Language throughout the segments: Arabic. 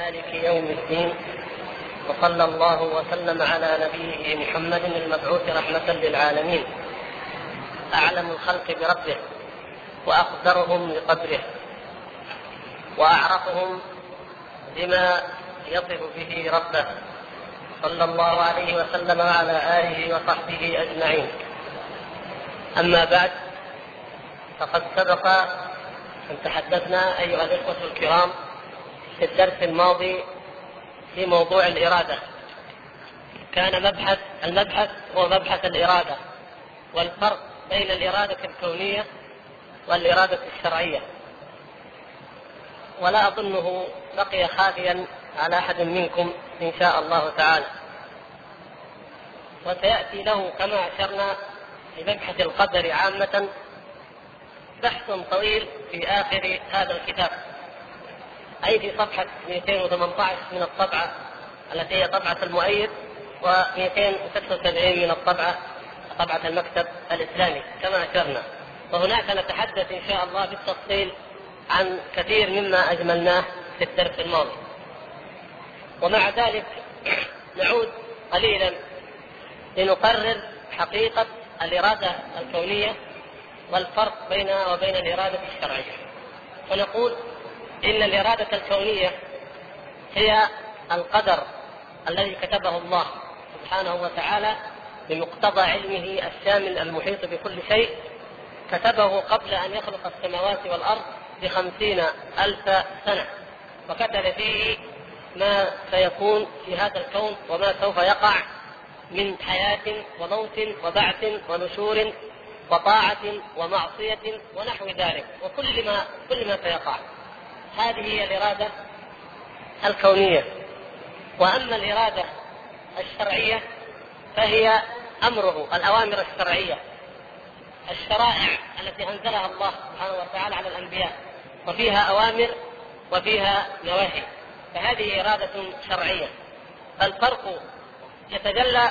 مالك يوم الدين. وصلى الله وسلم على نبيه محمد المبعوث رحمة للعالمين. أعلم الخلق بربه وأقدرهم لقدره وأعرفهم بما يصف به ربه. صلى الله عليه وسلم وعلى آله وصحبه أجمعين. أما بعد فقد سبق أن تحدثنا أيها الإخوة الكرام في الدرس الماضي في موضوع الإرادة. كان مبحث المبحث هو مبحث الإرادة والفرق بين الإرادة الكونية والإرادة الشرعية. ولا أظنه بقي خافيا على أحد منكم إن شاء الله تعالى. وسيأتي له كما أشرنا في مبحث القدر عامة بحث طويل في آخر هذا الكتاب. أي في صفحة 218 من الطبعة التي هي طبعة المؤيد و276 من الطبعة طبعة المكتب الإسلامي كما أشرنا وهناك نتحدث إن شاء الله بالتفصيل عن كثير مما أجملناه في الدرس الماضي. ومع ذلك نعود قليلا لنقرر حقيقة الإرادة الكونية والفرق بينها وبين الإرادة الشرعية. فنقول إن الإرادة الكونية هي القدر الذي كتبه الله سبحانه وتعالى بمقتضى علمه الشامل المحيط بكل شيء كتبه قبل أن يخلق السماوات والأرض بخمسين ألف سنة. وكتب فيه ما سيكون في هذا الكون وما سوف يقع من حياة وموت وبعث ونشور وطاعة ومعصية ونحو ذلك. وكل ما كل ما سيقع. هذه هي الإرادة الكونية. وأما الإرادة الشرعية فهي أمره الأوامر الشرعية. الشرائع التي أنزلها الله سبحانه وتعالى على الأنبياء وفيها أوامر وفيها نواهي. فهذه إرادة شرعية. فالفرق يتجلى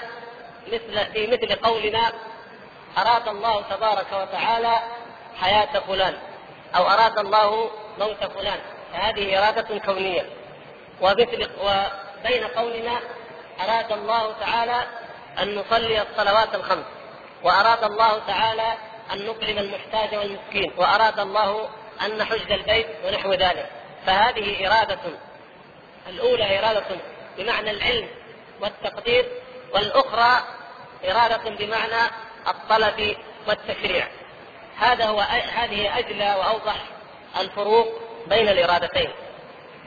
مثل في مثل قولنا أراد الله تبارك وتعالى حياة فلان أو أراد الله موت فلان. فهذه إرادة كونية. ومثل وبين قولنا أراد الله تعالى أن نصلي الصلوات الخمس وأراد الله تعالى أن نطعم المحتاج والمسكين وأراد الله أن نحج البيت ونحو ذلك. فهذه إرادة الأولى إرادة بمعنى العلم والتقدير والأخرى إرادة بمعنى الطلب والتشريع. هذا هو هذه أجلى وأوضح الفروق بين الإرادتين.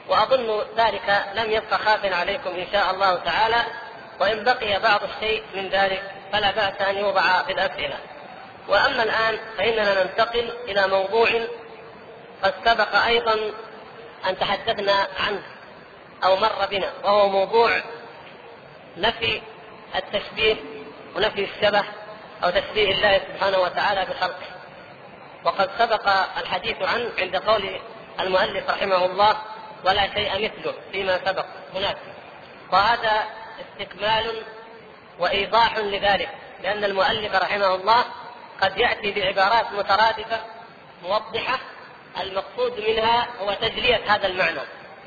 وأظن ذلك لم يبق خاف عليكم إن شاء الله تعالى وإن بقي بعض الشيء من ذلك فلا بأس أن يوضع في الأسئلة. وأما الآن فإننا ننتقل إلى موضوع قد سبق أيضا أن تحدثنا عنه أو مر بنا وهو موضوع نفي التشبيه ونفي الشبه أو تشبيه الله سبحانه وتعالى بخلقه. وقد سبق الحديث عنه عند قول المؤلف رحمه الله ولا شيء مثله فيما سبق هناك. وهذا استكمال وإيضاح لذلك لأن المؤلف رحمه الله قد يأتي بعبارات مترادفة موضحة المقصود منها هو تجلية هذا المعنى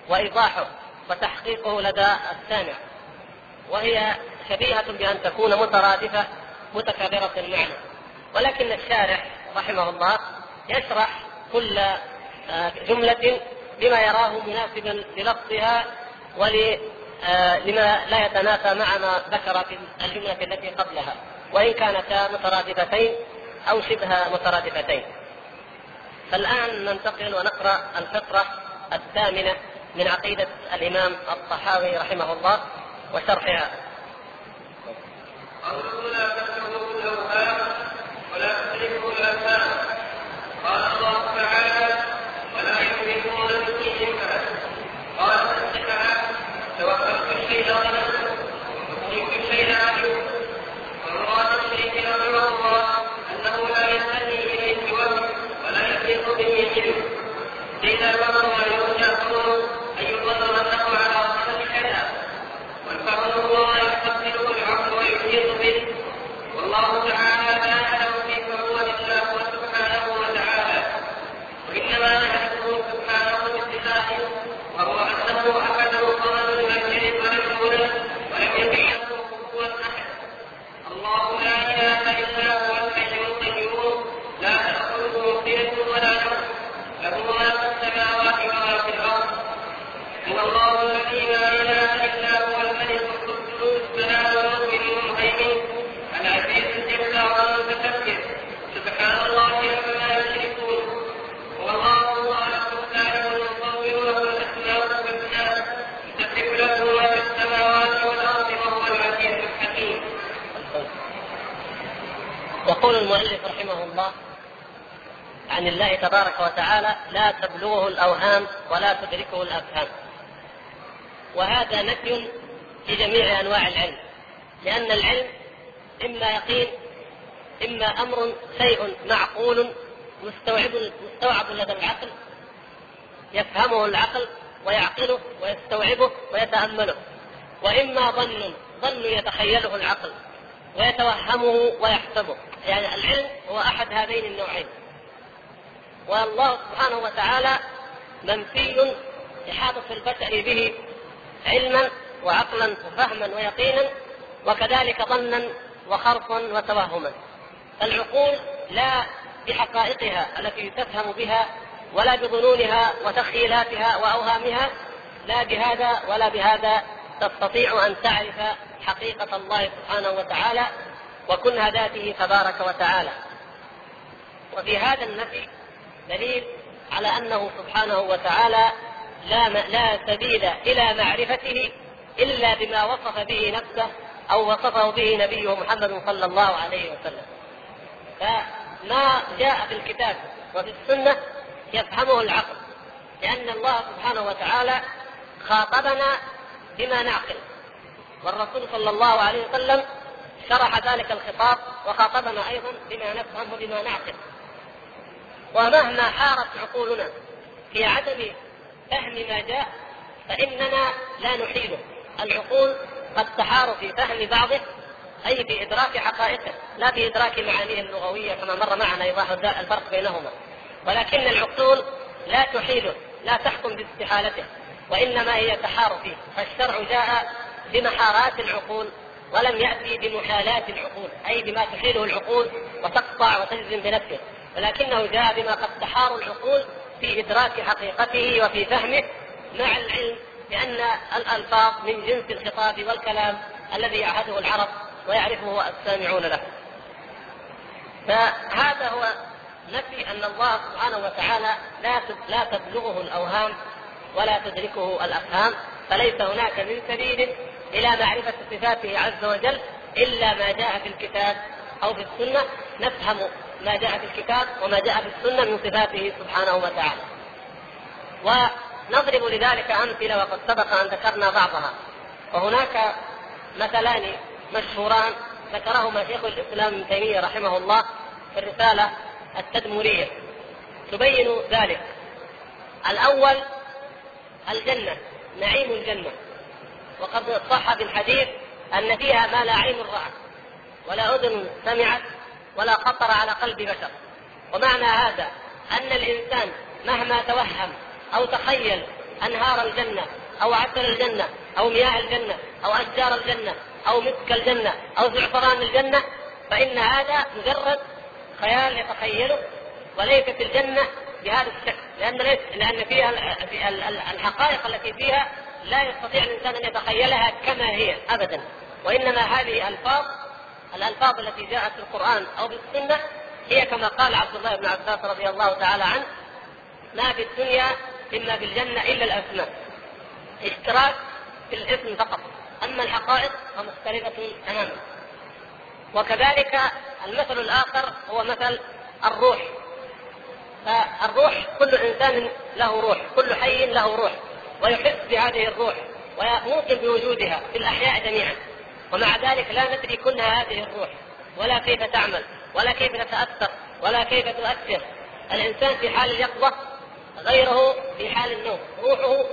وإيضاحه وتحقيقه لدى السامع. وهي شبيهة بأن تكون مترادفة متكررة المعنى. ولكن الشارح رحمه الله يشرح كل جملة بما يراه مناسبا للفظها ول آه، لا يتنافى مع ما ذكر في الجملة التي قبلها. وإن كانتا مترادفتين أو شبه مترادفتين. فالآن ننتقل ونقرأ الفقرة الثامنة من عقيدة الإمام الطحاوي رحمه الله وشرحها. قوله لا تكتبوا الاوهام ولا عن الله تبارك وتعالى لا تبلغه الأوهام ولا تدركه الأفهام. وهذا نفي في جميع أنواع العلم لأن العلم إما يقين إما أمر شيء معقول مستوعب مستوعب لدى العقل يفهمه العقل ويعقله ويستوعبه ويتأمله. وإما ظن ظن يتخيله العقل ويتوهمه ويحسبه يعني العلم هو أحد هذين النوعين. والله سبحانه وتعالى منفي إحاطة البشر به علما وعقلا وفهما ويقينا وكذلك ظنا وخرصا وتوهما. العقول لا بحقائقها التي تفهم بها ولا بظنونها وتخيلاتها وأوهامها لا بهذا ولا بهذا. تستطيع أن تعرف حقيقة الله سبحانه وتعالى وكنه ذاته تبارك وتعالى. وفي هذا النفي دليل على أنه سبحانه وتعالى لا لا سبيل إلى معرفته إلا بما وصف به نفسه أو وصفه به نبيه محمد صلى الله عليه وسلم. فما جاء في الكتاب وفي السنة يفهمه العقل لأن الله سبحانه وتعالى خاطبنا بما نعقل والرسول صلى الله عليه وسلم شرح ذلك الخطاب وخاطبنا أيضا بما نفهم وبما نعقل ومهما حارت عقولنا في عدم فهم ما جاء فإننا لا نحيله. العقول قد تحار في فهم بعضه أي في إدراك حقائقه لا في إدراك معانيه اللغوية كما مر معنا إيضاح الفرق بينهما. ولكن العقول لا تحيله لا تحكم باستحالته وإنما هي تحار فيه. فالشرع جاء بمحارات العقول ولم يأتي بمحالات العقول أي بما تحيله العقول وتقطع وتجزم بنفسه. ولكنه جاء بما قد تحار العقول في إدراك حقيقته وفي فهمه مع العلم بأن الألفاظ من جنس الخطاب والكلام الذي يعهده العرب ويعرفه السامعون له. فهذا هو نفي أن الله سبحانه وتعالى لا لا تبلغه الأوهام ولا تدركه الأفهام فليس هناك من سبيل إلى معرفة صفاته عز وجل إلا ما جاء في الكتاب أو في السنة. نفهم ما جاء في الكتاب وما جاء في السنة من صفاته سبحانه وتعالى. ونضرب لذلك أمثلة وقد سبق أن ذكرنا بعضها. وهناك مثلان مشهوران ذكرهما شيخ الإسلام ابن تيمية رحمه الله في الرسالة التدمرية. تبين ذلك. الأول الجنة نعيم الجنة. وقد صح بالحديث أن فيها ما لا عين رأت ولا أذن سمعت ولا خطر على قلب بشر. ومعنى هذا أن الإنسان مهما توهم أو تخيل أنهار الجنة أو عسل الجنة أو مياه الجنة أو أشجار الجنة أو مسك الجنة أو زعفران الجنة فإن هذا مجرد خيال يتخيله وليست الجنة بهذا الشكل. لأن ليس لأن فيها الحقائق التي فيها لا يستطيع الإنسان أن يتخيلها كما هي أبدا. وإنما هذه ألفاظ الألفاظ التي جاءت في القرآن أو في السنة هي كما قال عبد الله بن عباس رضي الله تعالى عنه ما في الدنيا إما في الجنة إلا الأسماء. اشتراك في الاسم فقط. أما الحقائق فمختلفة تماما. وكذلك المثل الآخر هو مثل الروح. فالروح كل إنسان له روح كل حي له روح ويحس بهذه الروح ويموقن بوجودها في الأحياء جميعا. ومع ذلك لا ندري كلها هذه الروح ولا كيف تعمل ولا كيف تتأثر ولا كيف تؤثر. الإنسان في حال اليقظة غيره في حال النوم روحه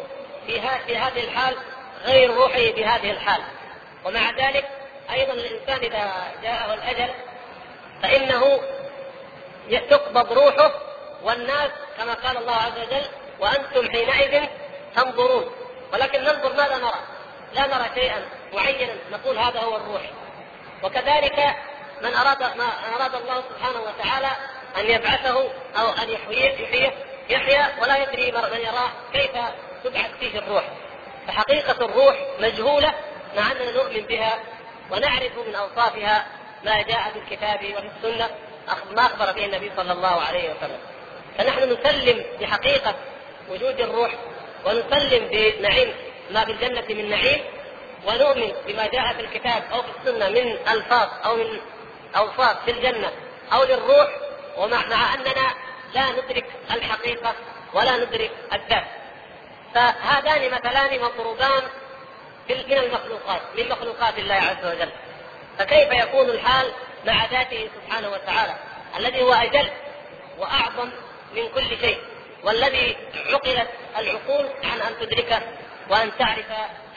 في, في هذه الحال غير روحه في هذه الحال. ومع ذلك أيضا الإنسان إذا جاءه الأجل فإنه تقبض روحه والناس كما قال الله عز وجل وأنتم حينئذ تنظرون ولكن ننظر ماذا نرى؟ لا نرى شيئا. معينا نقول هذا هو الروح. وكذلك من اراد ما أراد الله سبحانه وتعالى أن يبعثه أو أن يحييه يحييه يحيا ولا يدري من يراه كيف تبعث فيه الروح. فحقيقة الروح مجهولة مع أننا نؤمن بها ونعرف من أوصافها ما جاء في الكتاب وفي السنة ما أخبر به النبي صلى الله عليه وسلم. فنحن نسلم بحقيقة وجود الروح ونسلم بنعيم ما في الجنة من نعيم ونؤمن بما جاء في الكتاب أو في السنة من ألفاظ أو من أوصاف في الجنة أو للروح ومع مع أننا لا ندرك الحقيقة ولا ندرك الذات. فهذان مثلان مضروبان من المخلوقات من مخلوقات الله عز وجل. فكيف يكون الحال مع ذاته سبحانه وتعالى؟ الذي هو أجل وأعظم من كل شيء والذي عقلت العقول عن أن تدركه وأن تعرف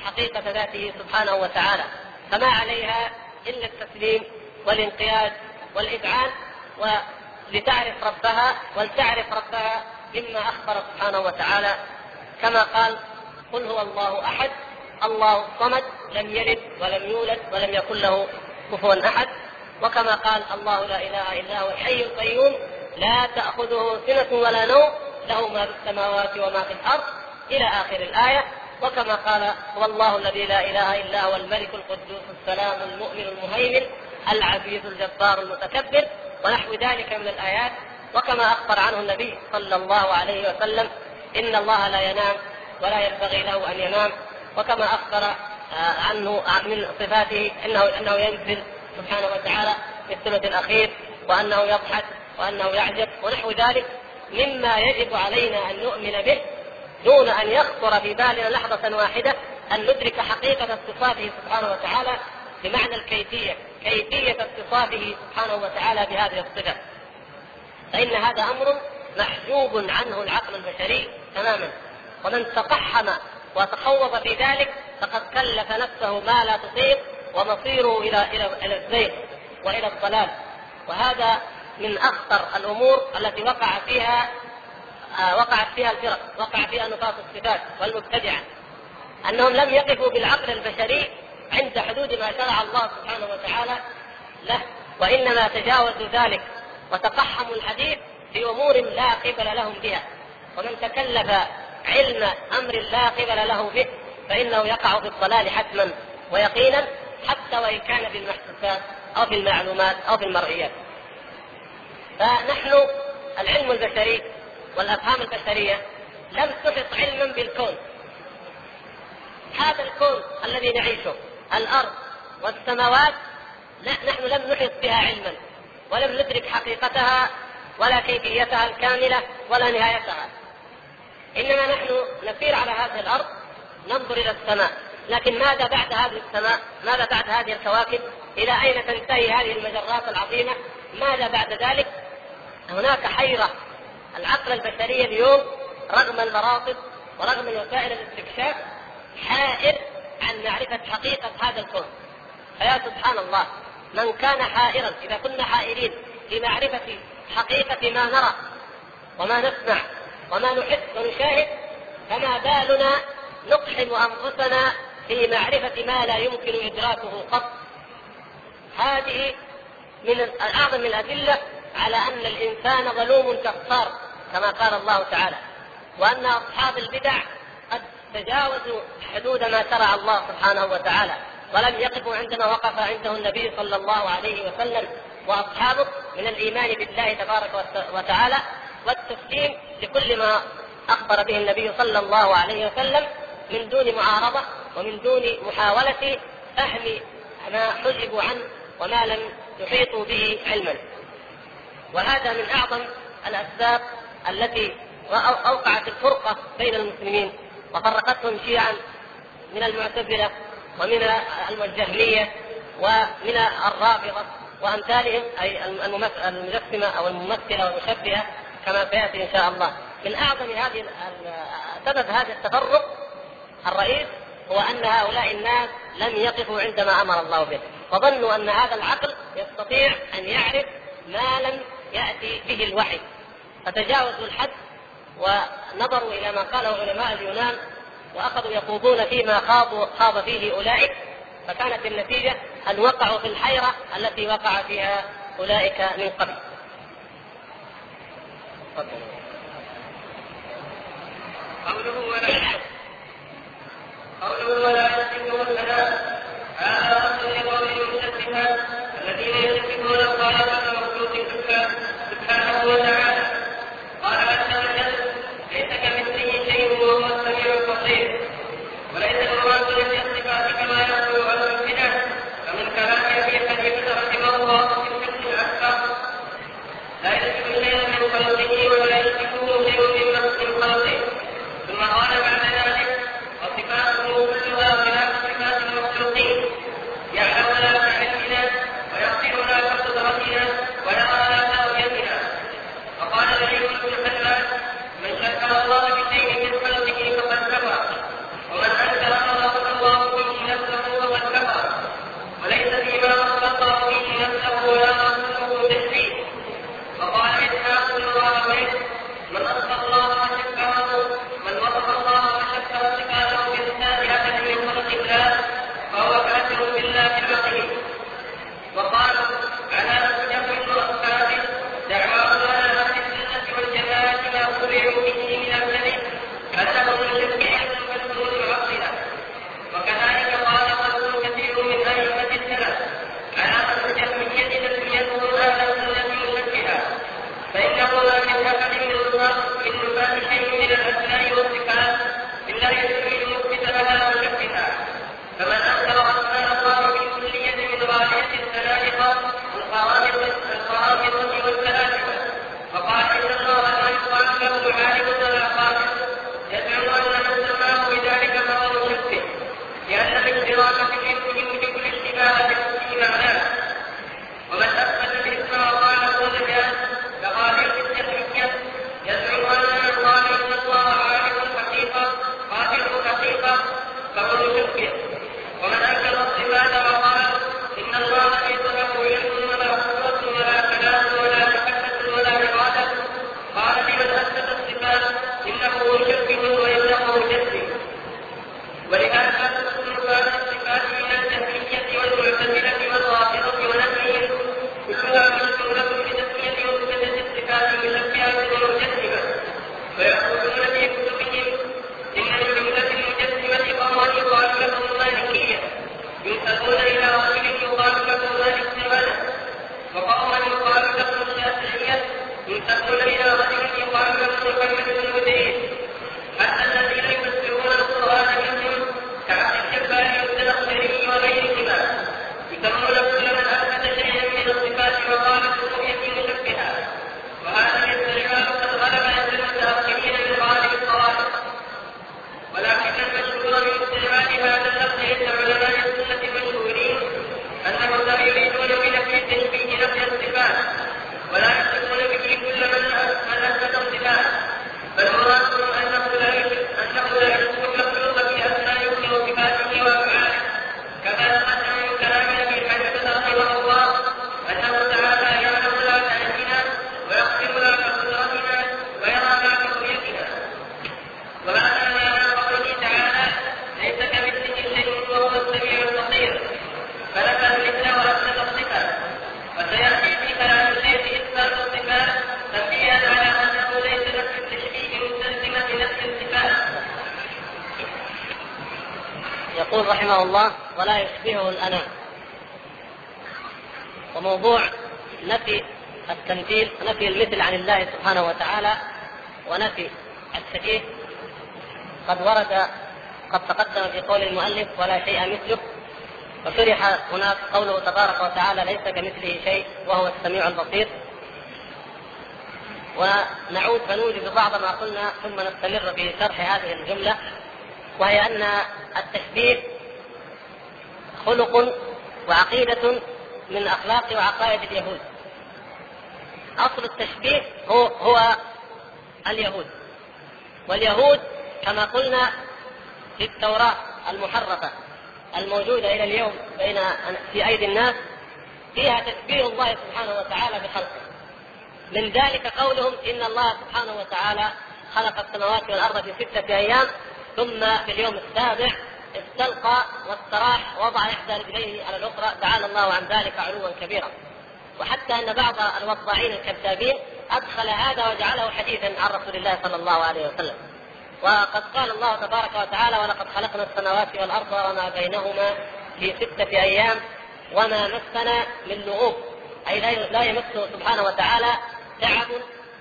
حقيقة ذاته سبحانه وتعالى. فما عليها إلا التسليم والانقياد والاذعان ولتعرف ربها ولتعرف ربها مما أخبر سبحانه وتعالى. كما قال قل هو الله أحد الله الصمد لم يلد ولم يولد ولم يكن له كفوا أحد. وكما قال الله لا إله إلا هو الحي القيوم لا تأخذه سنة ولا نوم له ما في السماوات وما في الأرض. إلى آخر الآية وكما قال هو الله الذي لا إله إلا هو الملك القدوس السلام المؤمن المهيمن العزيز الجبار المتكبر ونحو ذلك من الآيات. وكما أخبر عنه النبي صلى الله عليه وسلم إن الله لا ينام ولا ينبغي له أن ينام. وكما أخبر آه، عنه من صفاته إنه إنه ينزل سبحانه وتعالى في الثلث الأخير وأنه يضحك وأنه يعجب ونحو ذلك مما يجب علينا أن نؤمن به دون أن يخطر في بالنا لحظة واحدة أن ندرك حقيقة اتصافه سبحانه وتعالى بمعنى الكيفية، كيفية اتصافه سبحانه وتعالى بهذه الصفة. فإن هذا أمر محجوب عنه العقل البشري تماما ومن تقحم وتخوض في ذلك فقد كلف نفسه ما لا تطيق ومصيره إلى إلى إلى الزيغ وإلى الضلال وهذا من أخطر الأمور التي وقع فيها وقعت فيها الفرق، وقع فيها نقاط الصفات والمبتدعة أنهم لم يقفوا بالعقل البشري عند حدود ما شرع الله سبحانه وتعالى له وإنما تجاوزوا ذلك وتقحموا الحديث في أمور لا قبل لهم بها ومن تكلف علم أمر لا قبل له به فإنه يقع في الضلال حتما ويقينا حتى وإن كان بالمحسوسات أو بالمعلومات أو بالمرئيات. فنحن العلم البشري والأفهام البشرية لم تحط علما بالكون. هذا الكون الذي نعيشه الأرض والسماوات نحن لم نحط بها علما ولم ندرك حقيقتها ولا كيفيتها الكاملة ولا نهايتها إنما نحن نسير على هذه الأرض ننظر إلى السماء لكن ماذا بعد هذه السماء؟ ماذا بعد هذه الكواكب؟ إلى أين تنتهي هذه المجرات العظيمة؟ ماذا بعد ذلك؟ هناك حيرة العقل البشري اليوم رغم المراصد ورغم وسائل الاستكشاف حائر عن معرفة حقيقة هذا الكون. فيا سبحان الله من كان حائرا إذا كنا حائرين في معرفة حقيقة ما نرى وما نسمع وما نحس ونشاهد فما بالنا نقحم أنفسنا في معرفة ما لا يمكن إدراكه قط هذه من اعظم الأدلة على أن الإنسان ظلوم كفار كما قال الله تعالى وأن أصحاب البدع قد تجاوزوا حدود ما شرع الله سبحانه وتعالى ولم يقفوا عندما وقف عنده النبي صلى الله عليه وسلم وأصحابه من الإيمان بالله تبارك وتعالى والتسليم لكل ما أخبر به النبي صلى الله عليه وسلم من دون معارضة ومن دون محاولة فهم ما حجبوا عنه وما لم يحيطوا به علما. وهذا من أعظم الأسباب التي أوقعت الفرقة بين المسلمين. وفرقتهم شيعا من المعتزلة ومن الجهميه ومن الرافضه وأمثالهم أي المجسمة أو الممثلة والمشبهه كما سيأتي إن شاء الله. من أعظم هذه سبب هذا التفرق الرئيس هو أن هؤلاء الناس لم يقفوا عندما أمر الله به. وظنوا أن هذا العقل يستطيع أن يعرف ما لم يأتي به الوحي. فتجاوزوا الحد ونظروا إلى ما قاله علماء اليونان وأخذوا يخوضون فيما خاضوا خاض فيه أولئك فكانت النتيجة أن وقعوا في الحيرة التي وقع فيها أولئك من قبل. قوله ولا قوله ولا الكلام هذا اصل لقول المشبهات الذين يشبهون الخالق المخلوق سبحانه وتعالى চিন্তা করলে رحمه الله ولا يشبهه الأنام. وموضوع نفي التمثيل نفي المثل عن الله سبحانه وتعالى ونفي الشبيه قد ورد قد تقدم في قول المؤلف ولا شيء مثله وشرح هناك قوله تبارك وتعالى ليس كمثله شيء وهو السميع البصير ونعود فنوجد بعض ما قلنا ثم نستمر في شرح هذه الجملة وهي أن التشبيه خلق وعقيدة من أخلاق وعقائد اليهود. أصل التشبيه هو هو اليهود. واليهود كما قلنا في التوراة المحرفة الموجودة إلى اليوم بين في أيدي الناس فيها تشبيه الله سبحانه وتعالى بخلقه. من ذلك قولهم إن الله سبحانه وتعالى خلق السماوات والأرض في ستة أيام ثم في اليوم السابع استلقى واستراح وضع إحدى رجليه على الأخرى تعالى الله عن ذلك علوا كبيرا. وحتى أن بعض الوضاعين الكذابين أدخل هذا وجعله حديثا عن رسول الله صلى الله عليه وسلم. وقد قال الله تبارك وتعالى ولقد خلقنا السماوات والأرض وما بينهما في ستة أيام وما مسنا من لغوب. أي لا يمسه سبحانه وتعالى تعب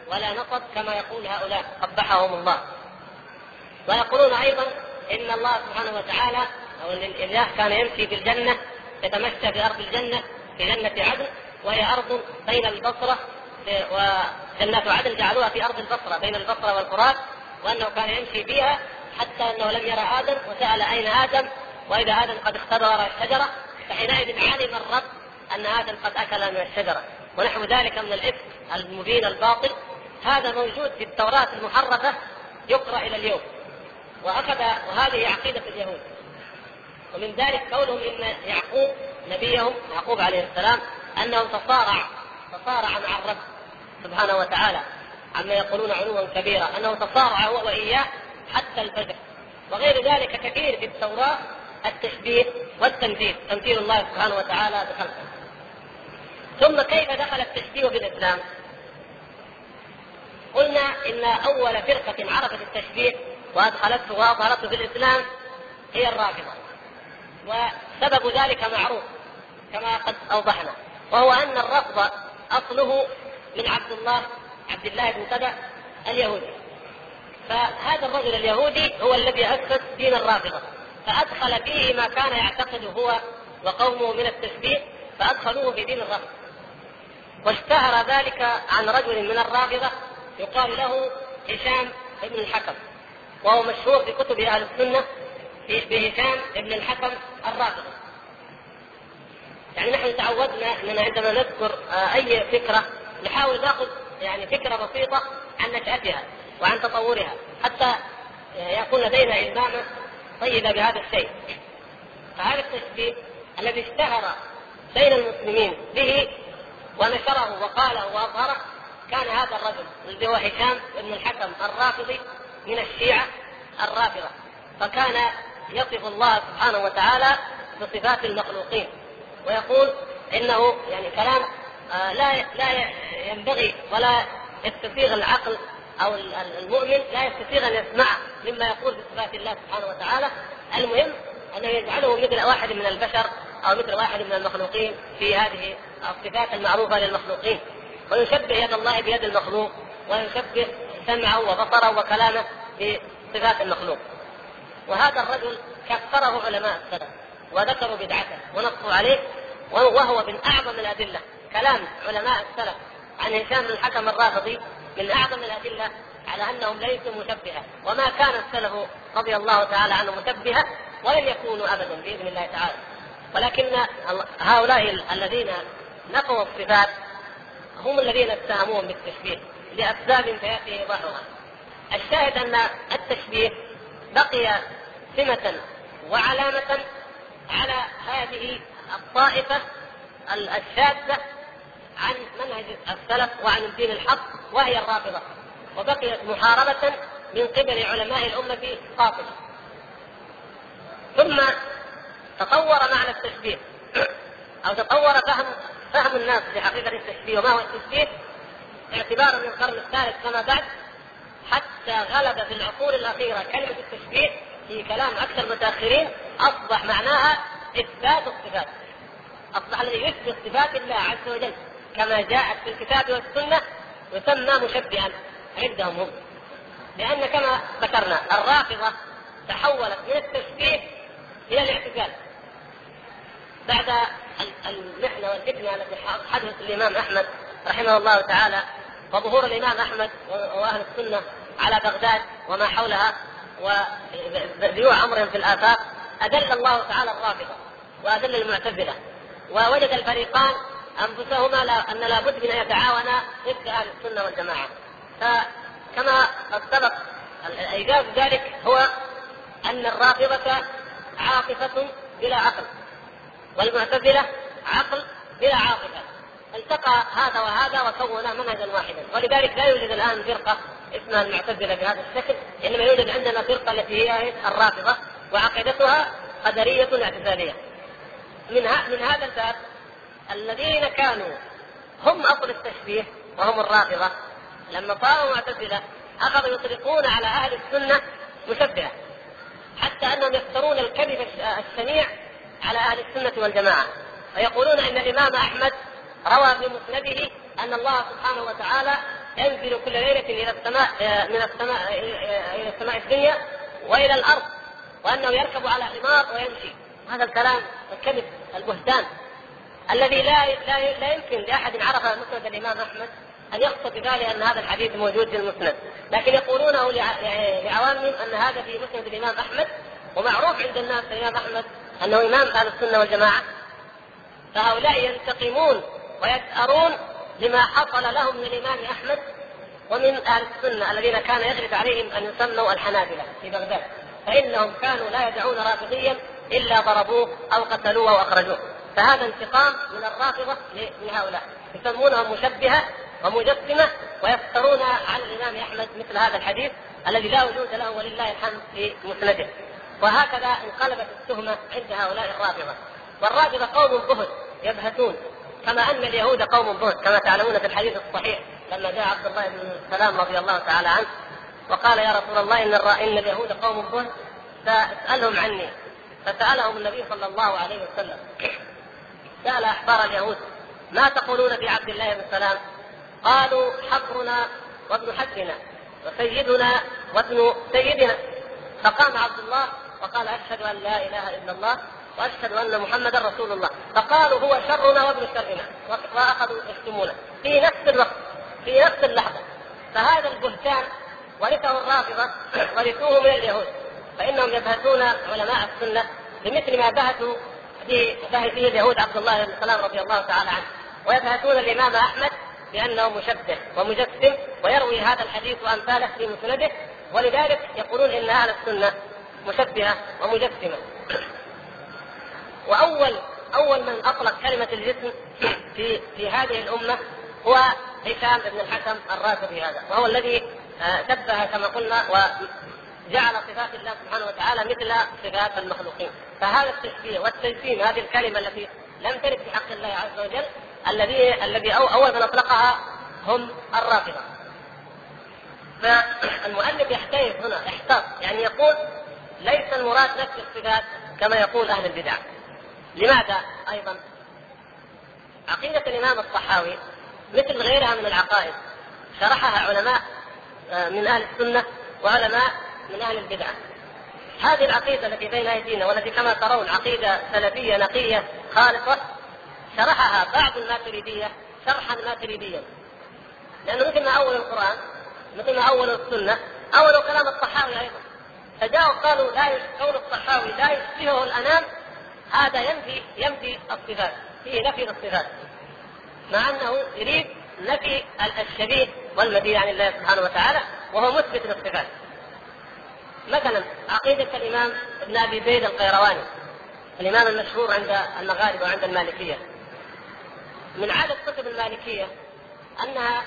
ولا نصب كما يقول هؤلاء قبحهم الله. ويقولون أيضا إن الله سبحانه وتعالى أو إن الإله كان يمشي في الجنة يتمشى في أرض الجنة في جنة عدن وهي أرض بين البصرة وجنات عدن جعلوها في أرض البصرة بين البصرة والفرات وأنه كان يمشي بها حتى أنه لم يرى آدم وسأل أين آدم؟ وإذا آدم قد اختبر الشجرة فحينئذ علم الرب أن آدم قد أكل من الشجرة. ونحو ذلك من الإفك المبين الباطل. هذا موجود في التوراة المحرفة يقرأ إلى اليوم. وأخذ وهذه عقيدة اليهود. ومن ذلك قولهم إن يعقوب نبيهم يعقوب عليه السلام أنه تصارع تصارع مع الرب سبحانه وتعالى عما يقولون علوا كبيرا أنه تصارع هو وإياه حتى الفجر. وغير ذلك كثير في التوراة التشبيه والتمثيل تمثيل الله سبحانه وتعالى بخلقه. ثم كيف دخل التشبيه في الاسلام؟ قلنا إن أول فرقة عرفت التشبيه وأدخلته وأظهرته في الإسلام هي الرافضة. وسبب ذلك معروف كما قد أوضحنا وهو أن الرفض أصله من عبد الله عبد الله بن سبع اليهودي. فهذا الرجل اليهودي هو الذي أسس دين الرافضة. فأدخل فيه ما كان يعتقد هو وقومه من التشبيه فأدخلوه في دين الرفض. واشتهر ذلك عن رجل من الرافضة يقال له هشام بن الحكم. وهو مشهور في كتب أهل السنة بهشام بن الحكم الرافضه يعني نحن تعودنا أننا عندما نذكر آه، أي فكرة نحاول نأخذ يعني فكرة بسيطة عن نشأتها وعن تطورها حتى يكون لدينا إلزامة طيبة بهذا الشيء. فهذا التشبيه الذي اشتهر بين المسلمين به ونشره وقاله وأظهره كان هذا الرجل الذي هو هشام بن الحكم الرافضي من الشيعة الرافضة فكان يصف الله سبحانه وتعالى بصفات المخلوقين ويقول إنه يعني كلام آه، لا لا ينبغي ولا يستسيغ العقل أو المؤمن لا يستطيع أن يسمع مما يقول بصفات الله سبحانه وتعالى. المهم أنه يجعله مثل واحد من البشر أو مثل واحد من المخلوقين في هذه الصفات المعروفة للمخلوقين ويشبه يد الله بيد المخلوق ويشبه سمعه وبصره وكلامه بصفات المخلوق. وهذا الرجل كفره علماء السلف وذكروا بدعته ونصوا عليه وهو من أعظم الأدلة. كلام علماء السلف عن هشام بن الحكم الرافضي من أعظم الأدلة على أنهم ليسوا مشبهة. وما كان السلف رضي الله تعالى عنهم مشبهة ولن يكونوا ابدا بإذن الله تعالى. ولكن هؤلاء الذين نفوا الصفات هم الذين اتهموهم بالتشبيه. لاسباب سياتي ايضاحها الشاهد أن التشبيه بقي سمة وعلامة على هذه الطائفة الشاذة عن منهج السلف وعن الدين الحق وهي الرافضة. وبقيت محاربة من قبل علماء الأمة قاطبة ثم تطور معنى التشبيه أو تطور فهم فهم الناس لحقيقة التشبيه وما هو التشبيه؟ اعتبارا من القرن الثالث فما بعد حتى غلب في العصور الأخيرة كلمة التشبيه في كلام أكثر المتأخرين أصبح معناها إثبات الصفات. أصبح الذي يثبت صفات الله عز وجل كما جاءت في الكتاب والسنة يسمى مشبها عندهم هم. لأن كما ذكرنا الرافضة تحولت من التشبيه إلى الاعتزال. بعد المحنه والفتنه التي حدثت الإمام أحمد رحمه الله تعالى وظهور الإمام أحمد وأهل السنة على بغداد وما حولها وذيوع أمرهم في الآفاق اذل الله تعالى الرافضة واذل المعتزلة ووجد الفريقان أنفسهما لا أن لابد من أن يتعاونا ضد أهل السنة والجماعة. فكما قد سبق ايجاز ذلك هو أن الرافضة عاطفة بلا عقل والمعتزلة عقل بلا عاطفة. التقى هذا وهذا وكونا منهجا واحدا. ولذلك لا يوجد الآن فرقة اسمها المعتزلة بهذا الشكل إنما يوجد عندنا فرقة التي هي الرافضة وعقيدتها قدرية اعتزاليه من من هذا الباب الذين كانوا هم أصل التشبيه وهم الرافضة لما صاروا معتزلة أخذوا يطلقون على أهل السنة مشبهة حتى أنهم يفترون الكذب الشنيع على أهل السنة والجماعة. فيقولون إن الإمام أحمد روى في مسنده أن الله سبحانه وتعالى ينزل كل ليلة إلى السماء من السماء إلى السماء الدنيا وإلى الأرض وأنه يركب على حمار ويمشي. هذا الكلام الكذب البهتان الذي لا لا لا يمكن لأحد عرف مسند الإمام أحمد أن يقصد بذلك أن هذا الحديث موجود في المسند، لكن يقولونه لعوامهم أن هذا في مسند الإمام أحمد ومعروف عند الناس الإمام أحمد أنه إمام أهل السنة والجماعة. فهؤلاء ينتقمون ويسأرون لما حصل لهم من الإمام أحمد ومن أهل السنة الذين كان يغلب عليهم أن يسموا الحنابلة في بغداد. فإنهم كانوا لا يدعون رافضيا إلا ضربوه أو قتلوه أو أخرجوه. فهذا انتقام من الرافضة لهؤلاء. يسمونهم مشبهة ومجسمة ويفترون على الإمام أحمد مثل هذا الحديث الذي لا وجود له ولله الحمد في مسنده. وهكذا انقلبت التهمة عند هؤلاء الرافضة. والرافضة قوم بهت يبهتون. كما أن اليهود قوم بهت كما تعلمون في الحديث الصحيح لما جاء عبد الله بن سلام رضي الله تعالى عنه وقال يا رسول الله إن إن اليهود قوم بهت فاسألهم عني. فسألهم النبي صلى الله عليه وسلم. سأل أحبار اليهود ما تقولون في عبد الله بن سلام؟ قالوا حبرنا وابن حبرنا وسيدنا وابن سيدنا. فقام عبد الله وقال أشهد أن لا إله إلا الله وأشهد أن محمدا رسول الله. فقالوا هو شرنا وابن شرنا. وأخذوا يشتمونه. في نفس الوقت في نفس اللحظة. فهذا البهتان ورثه الرافضة ورثوه من اليهود. فإنهم يبهتون علماء السنة بمثل ما بهتوا به بهت به اليهود عبد الله بن سلام رضي الله تعالى عنه. ويبهتون الإمام أحمد بأنه مشبه ومجسم ويروي هذا الحديث وأمثاله في مسنده. ولذلك يقولون إن أهل السنة مشبهة ومجسمة. وأول أول من أطلق كلمة الجسم في في هذه الأمة هو هشام بن الحكم الرافضي هذا وهو الذي آه، شبه كما قلنا وجعل صفات الله سبحانه وتعالى مثل صفات المخلوقين. فهذا التشبيه والتجسيم هذه الكلمة التي لم ترد في حق الله عز وجل الذي الذي أول من أطلقها هم الرافضة. فالمؤلف يحتاج هنا احتاط يعني يقول ليس المراد نفس الصفات كما يقول أهل البدع. لماذا أيضا؟ عقيدة الإمام الصحاوي مثل غيرها من العقائد شرحها علماء آه، من أهل السنة وعلماء من أهل البدعه هذه العقيدة التي بين أيدينا والتي كما ترون عقيدة سلفية نقية خالصة شرحها بعض الماتريدية شرحا ماتريديا. لأنه مثل ما أول القرآن مثل ما أول السنة أول كلام الصحاوي أيضا. فجاءوا قالوا لا كون الصحاوي لا يشبهه الأنام هذا ينفي ينفي الصفات فيه نفي للصفات مع أنه يريد نفي الشبيه والمدين عن الله سبحانه وتعالى وهو مثبت للصفات مثلا عقيدة الإمام ابن أبي زيد القيرواني الإمام المشهور عند المغاربة وعند المالكية. من عادة كتب المالكية أنها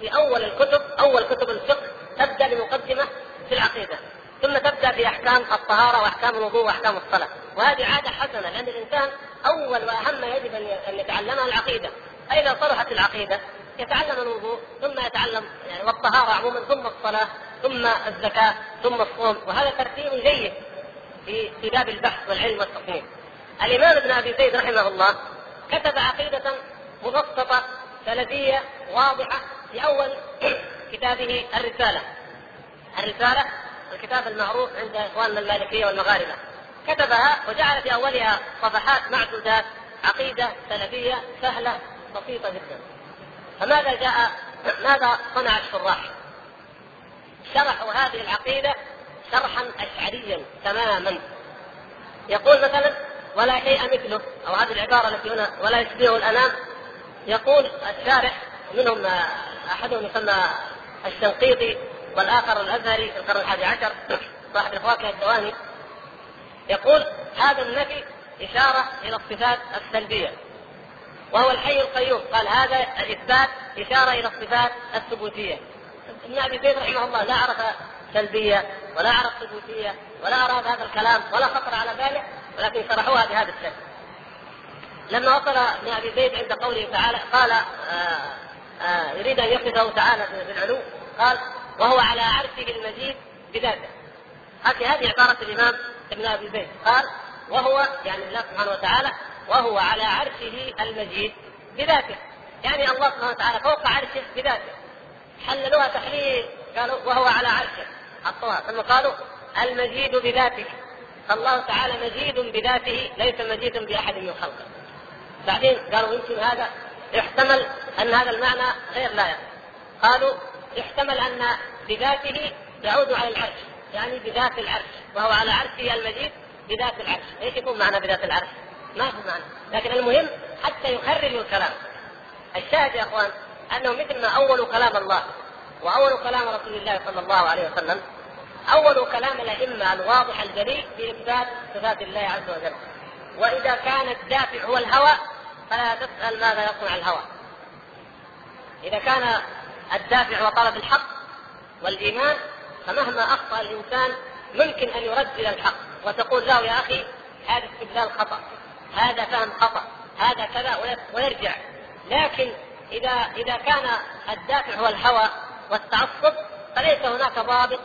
في أول الكتب أول كتب الفقه تبدأ بمقدمة في العقيدة. ثم تبدأ بأحكام الطهارة وأحكام الوضوء وأحكام الصلاة وهذه عادة حسنة لأن الإنسان أول وأهم ما يجب أن يتعلمها العقيدة فإذا صلحت العقيدة يتعلم الوضوء ثم يتعلم يعني والطهارة عموما ثم الصلاة ثم الزكاة ثم الصوم وهذا ترتيب جيد في في باب البحث والعلم والتصنيف. الإمام ابن أبي زيد رحمه الله كتب عقيدة مبسطة سلفية واضحة في أول كتابه الرسالة. الرسالة الكتاب المعروف عند إخواننا المالكية والمغاربة. كتبها وجعل في اولها صفحات معدودات عقيدة سلفية سهلة بسيطة جدا. فماذا جاء ماذا صنع الشراح؟ شرحوا هذه العقيدة شرحا اشعريا تماما. يقول مثلا ولا شيء مثله أو هذه العبارة التي هنا ولا يشبهه الأنام يقول الشارح منهم أحدهم يسمى الشنقيطي والآخر الأزهري في القرن الحادي عشر صاحب الفواكه الدواني يقول هذا النفي إشارة إلى الصفات السلبية وهو الحي القيوم قال هذا الإثبات إشارة إلى الصفات الثبوتية. ابن أبي زيد رحمه الله لا عرف سلبية ولا عرف ثبوتية ولا أراد هذا الكلام ولا خطر على باله ولكن شرحوها بهذا الشكل. لما وصل ابن أبي زيد عند قوله تعالى قال آآ آآ يريد أن يخلفه تعالى بالعلو قال وهو على عرشه المجيد بذاته. هذه هذه عبارة الإمام ابن أبي زيد قال وهو يعني الله سبحانه وتعالى وهو على عرشه المجيد بذاته. يعني الله سبحانه وتعالى فوق عرشه بذاته. حللوها تحليل قالوا وهو على عرشه. حطوها. ثم قالوا المجيد بذاته. الله تعالى مجيد بذاته ليس مجيدا بأحد من خلقه. بعدين قالوا يمكن هذا يحتمل أن هذا المعنى غير لائق. قالوا يحتمل أن بذاته يعود على العرش يعني بذات العرش وهو على عرشه المجيد بذات العرش. إيش يكون معنى بذات العرش؟ ما في معنى. لكن المهم حتى يخرجوا الكلام. الشاهد يا إخوان أنه مثل ما أول كلام الله وأول كلام رسول الله صلى الله عليه وسلم أول كلام الأئمة الواضح الجلي في اثبات صفات الله عز وجل. وإذا كان الدافع هو الهوى فلا تسأل ماذا يصنع الهوى. إذا كان الدافع هو طلب الحق والإيمان فمهما أخطأ الإنسان ممكن أن يرد إلى الحق وتقول له يا أخي هذا استدلال خطأ هذا فهم خطأ هذا كذا ويرجع. لكن إذا إذا كان الدافع هو الهوى والتعصب فليس هناك ضابط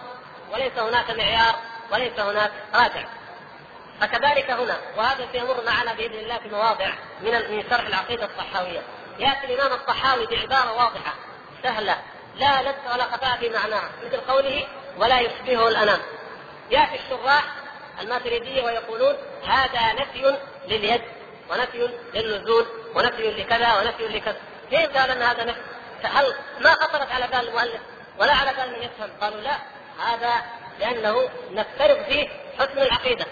وليس هناك معيار وليس هناك راجع. فكذلك هنا وهذا سيمر معنا بإذن الله في مواضع من من شرح العقيدة الصحاوية. يأتي الإمام الصحاوي بعبارة واضحة. سهلة. لا لبس ولا خفاء في معناها مثل قوله ولا يشبهه الأنام. يأتي الشراح الماتريديه ويقولون هذا نفي لليد ونفي للنزول ونفي لكذا ونفي لكذا. كيف قال إن هذا نفي؟ هل ما خطرت على بال المؤلف ولا على بال من يفهم؟ قالوا لا هذا لأنه نفترض فيه حسن العقيدة.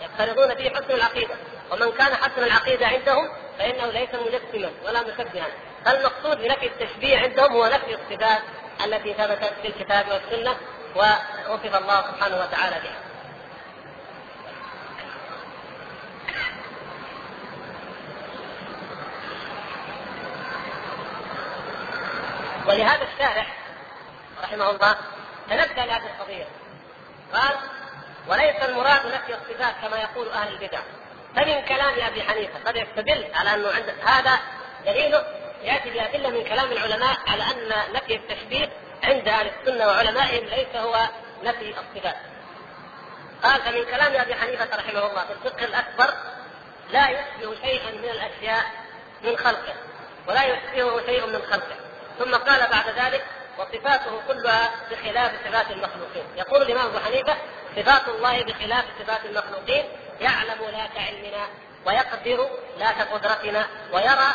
يفترضون فيه حسن العقيدة. ومن كان حسن العقيدة عندهم فإنه ليس مجسما ولا مشبها. فالمقصود بنفي التشبيه عندهم هو نفي الصفات التي ثبتت في الكتاب والسنة ووصف الله سبحانه وتعالى بها. ولهذا الشارح رحمه الله تنبه لهذه القضية قال وليس المراد نفي الصفات كما يقول أهل البدع فمن كلام أبي حنيفة قد يستدل على أنه هذا دليله يأتي بادله من كلام العلماء على أن نفي التشبيه عند أهل السنة وعلمائهم ليس هو نفي الصفات. قال فمن كلام أبي حنيفة رحمه الله في الفقه الأكبر لا يشبه شيئا من الأشياء من خلقه ولا يشبهه شيء من خلقه. ثم قال بعد ذلك وصفاته كلها بخلاف صفات المخلوقين. يقول الإمام أبو حنيفة صفات الله بخلاف صفات المخلوقين يعلم لا كعلمنا ويقدر لا كقدرتنا ويرى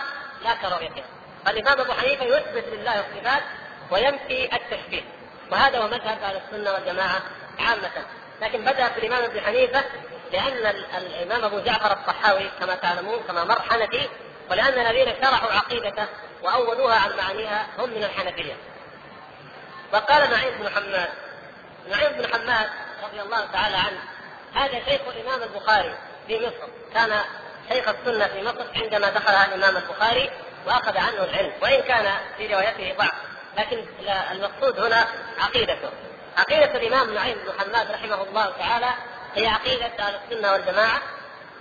لا كرؤيتنا. فالامام أبو حنيفة يثبت لله الصفات وينفي التشبيه. وهذا هو مذهب أهل السنة والجماعة عامة. لكن بدأ في الإمام ابي حنيفة لأن الإمام أبو جعفر الطحاوي كما تعلمون كما مر حنفي ولأن الذين شرحوا عقيدته وأولوها عن معانيها هم من الحنفية. وقال نعيم بن حماد نعيم بن حماد رضي الله تعالى عنه هذا شيخ الإمام البخاري في مصر. كان شيخ السنة في مصر عندما دخلها الإمام البخاري وأخذ عنه العلم وإن كان في روايته ضعف. لكن المقصود هنا عقيدته. عقيدة الإمام نعيم بن حماد رحمه الله تعالى هي عقيدة أهل السنة والجماعة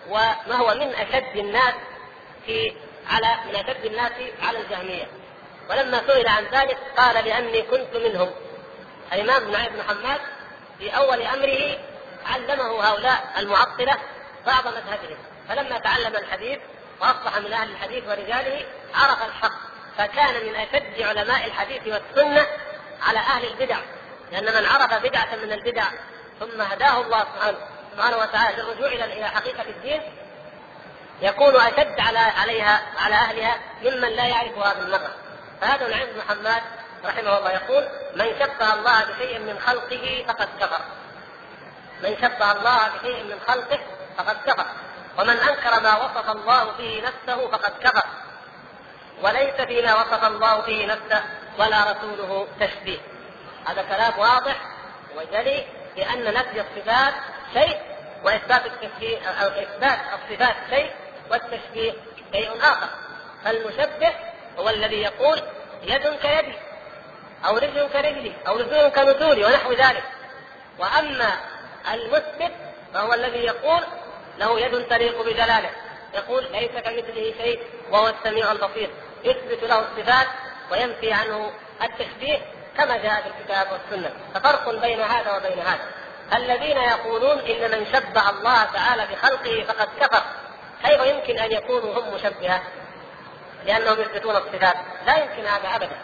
وما هو من أشد الناس في على من أشد الناس على الجهمية. ولما سئل عن ذلك قال لاني كنت منهم. الإمام نعيم بن حماد في أول أمره علمه هؤلاء المعطلة بعض مذهبهم. فلما تعلم الحديث وأصبح من أهل الحديث ورجاله عرف الحق فكان من أشد علماء الحديث والسنة على أهل البدع لأن من عرف بدعة من البدع ثم هداه الله سبحانه سبحانه وتعالى للرجوع إلى حقيقة الدين يكون أشد على عليها على أهلها ممن لا يعرفها بالمرة فهذا العلم بن حماد رحمه الله يقول من شبه الله بشيء من خلقه فقد كفر. من شبه الله بشيء من خلقه فقد كفر. ومن أنكر ما وصف الله به نفسه فقد كفر. وليس فيما وصف الله به نفسه ولا رسوله تشبيه. هذا كلام واضح وجلي بأن نفي الصفات شيء وإثبات التشبيه أو إثبات الصفات شيء والتشبيه شيء آخر. فالمشبه هو الذي يقول يد كيدي أو رجل كرجلي أو نزول كنزولي ونحو ذلك. وأما المثبت فهو الذي يقول له يد تليق بجلاله. يقول ليس كمثله شيء وهو السميع البصير. يثبت له الصفات وينفي عنه التشبيه كما جاء في الكتاب والسنة. ففرق بين هذا وبين هذا. الذين يقولون إن من شبه الله تعالى بخلقه فقد كفر. كيف يمكن أن يكونوا هم مشبهة؟ لأنهم يثبتون الصفات. لا يمكن هذا ابدا.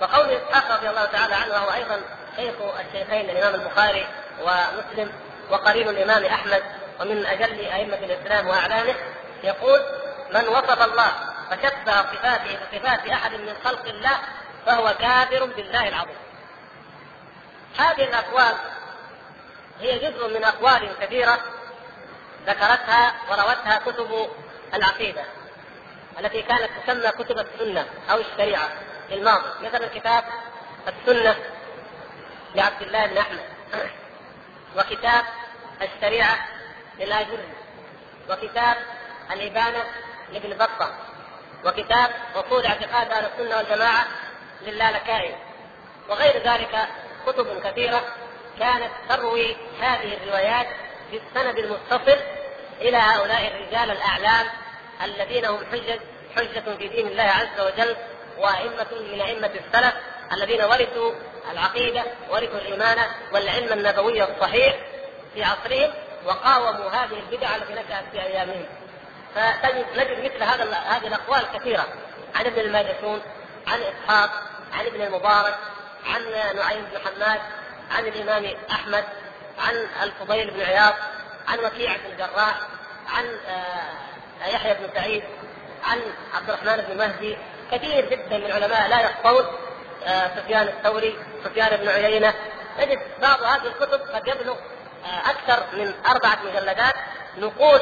وقول إسحاق رضي الله تعالى عنه وهو أيضا شيخ الشيخين الإمام البخاري ومسلم وقرين الإمام أحمد ومن أجل أئمة الإسلام وأعلامه يقول من وصف الله فشبه صفاته بصفات أحد من خلق الله فهو كافر بالله العظيم. هذه الأقوال هي جزء من أقوال كثيرة ذكرتها وروتها كتب العقيدة التي كانت تسمى كتب السنة أو الشريعة في الماضي مثل كتاب السنة لعبد الله بن أحمد وكتاب الشريعة للآجري وكتاب الإبانة لابن بطة وكتاب اصول اعتقاد أهل السنة والجماعة للالكائي وغير ذلك كتب كثيرة كانت تروي هذه الروايات بالسند المتصل إلى هؤلاء الرجال الأعلام الذين هم حجة حجة في دين الله عز وجل وأئمة من أئمة السلف الذين ورثوا العقيدة ورثوا الإيمان والعلم النبوي الصحيح في عصرهم وقاوموا هذه البدع التي نشأت في أيامهم. فتجد نجد مثل هذا هذه الأقوال كثيرة. عن ابن الماجشون عن إسحاق عن ابن المبارك عن نعيم بن حماد عن الإمام أحمد عن الفضيل بن عياض عن وكيع بن الجراح عن آه، يحيى بن سعيد عن عبد الرحمن بن مهدي. كثير جدا من العلماء لا يخفون آه، سفيان الثوري سفيان بن عيينة. نجد بعض هذه الكتب قد يبلغ آه، أكثر من أربعة مجلدات نقول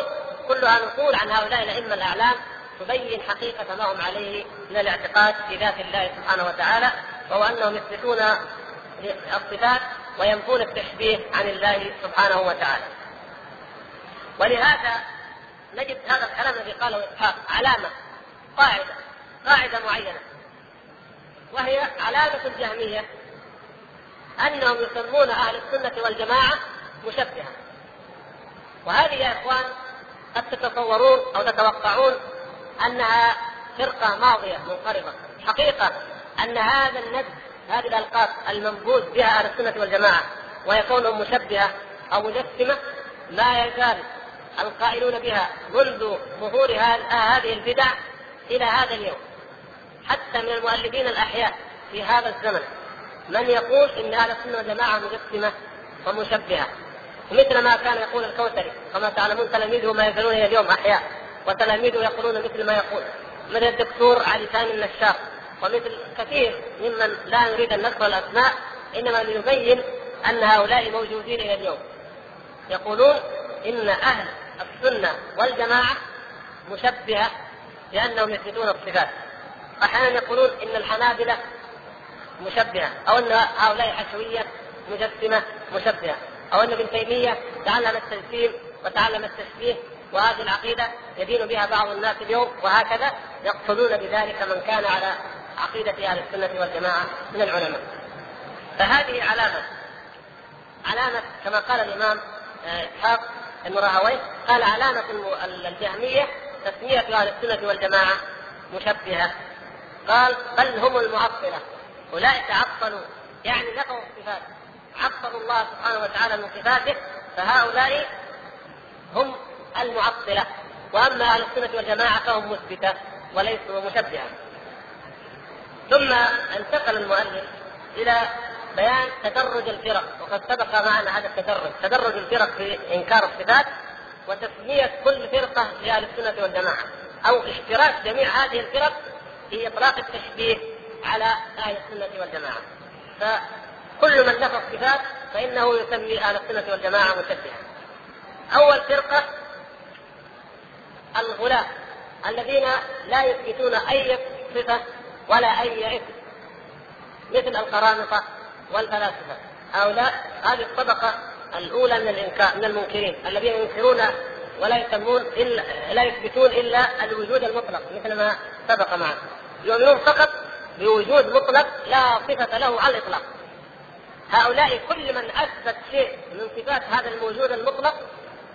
كلها نقول عن هؤلاء الأئمة الأعلام تبين حقيقة ما هم عليه من الاعتقاد في ذات الله سبحانه وتعالى وهو أنهم يثبتون الصفات وينفون التشبيه عن الله سبحانه وتعالى. ولهذا نجد هذا الكلام الذي قاله إسحاق علامة قاعدة قاعدة معينة وهي علامة الجهميه أنهم يسمون أهل السنة والجماعة مشبهة. وهذه يا إخوان قد تتصورون أو تتوقعون أنها فرقة ماضية منقرضة. حقيقة أن هذا النبذ هذه الألقاب المنبوذ بها أهل السنة والجماعة ويكونهم مشبهة أو مجسمة لا يزال القائلون بها منذ ظهور هذه البدع إلى هذا اليوم. حتى من المؤلفين الأحياء في هذا الزمن من يقول إن أهل السنة والجماعة مجسمة ومشبهة. ومثل ما كان يقول الكوثري. كما تعلمون تلاميذه ما يزالون إلى اليوم أحياء وتلاميذه يقولون مثل ما يقول. مثل الدكتور علي ثاني النشاط ومثل كثير ممن لا نريد أن نذكر الأسماء إنما لنبين أن هؤلاء موجودين إلى اليوم. يقولون إن أهل السنة والجماعة مشبهة لانهم يثبتون الصفات. أحيانا يقولون إن الحنابلة مشبهة أو إن هؤلاء حشويه مجسمة مشبهة. أو أن ابن تيمية تعلم التجسيم وتعلم التشبيه وهذه العقيدة يدين بها بعض الناس اليوم وهكذا يقصدون بذلك من كان على عقيدة أهل السنة والجماعة من العلماء. فهذه علامة علامة كما قال الإمام آه، إسحاق بن راهويه قال علامة الجهمية تسمية أهل السنة والجماعة مشبهة. قال بل هم المعطلة أولئك عطلوا. يعني نفوا الصفات. عطلوا الله سبحانه وتعالى من صفاته فهؤلاء هم المعطلة. وأما أهل السنة والجماعة فهم مثبتة وليسوا مشبهة. ثم انتقل المؤلف إلى بيان تدرج الفرق وقد سبق معنا هذا التدرج. تدرج الفرق في إنكار الصفات وتسمية كل فرقة لأهل السنة والجماعة أو اشتراك جميع هذه الفرق في إطلاق التشبيه على أهل السنة والجماعة. فكل من نفى الصفات فإنه يسمي أهل السنة والجماعة مشبهة أول فرقة الغلاة الذين لا يثبتون أي صفة ولا أي اسم مثل القرامطة والفلاسفة. هؤلاء هذه الطبقة الأولى من الإنكار من المنكرين الذين ينكرون ولا يسمون إلا لا يثبتون إلا الوجود المطلق مثل ما سبق معنا. يؤمنون فقط بوجود مطلق لا صفة له على الإطلاق. هؤلاء كل من أثبت شيء من صفات هذا الموجود المطلق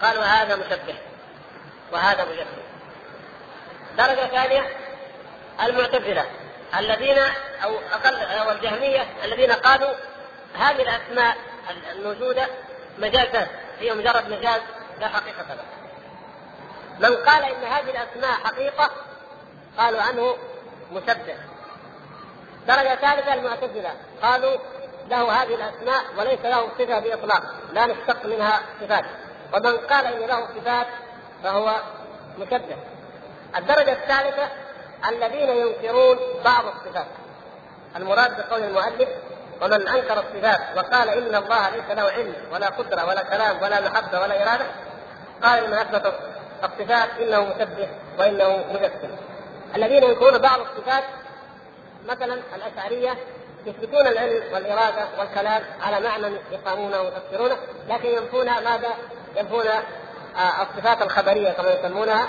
قالوا هذا مشبه وهذا مجسم. درجة ثانية المعتزلة الذين أو أقل أو الجهمية الذين قالوا هذه الأسماء الموجودة مجازات هي مجرد مجاز لا حقيقة له. من قال إن هذه الأسماء حقيقة قالوا عنه مشبه. درجة ثالثة المعتزلة قالوا له هذه الأسماء وليس له صفة بإطلاق لا نشتق منها صفات. ومن قال إن له صفات فهو مشبه. الدرجة الثالثة الذين ينكرون بعض الصفات. المراد بقول المؤلف ومن أنكر الصفات وقال إن الله ليس له علم ولا قدرة ولا كلام ولا محبة ولا إرادة قال من أثبت الصفات إنه مسبح وإنه مجسم. الذين ينكرون بعض الصفات مثلا الأشعرية يثبتون العلم والإرادة والكلام على معنى يفهمونه ويفسرونه لكن ينفون ماذا؟ ينفون آه، الصفات الخبرية كما يسمونها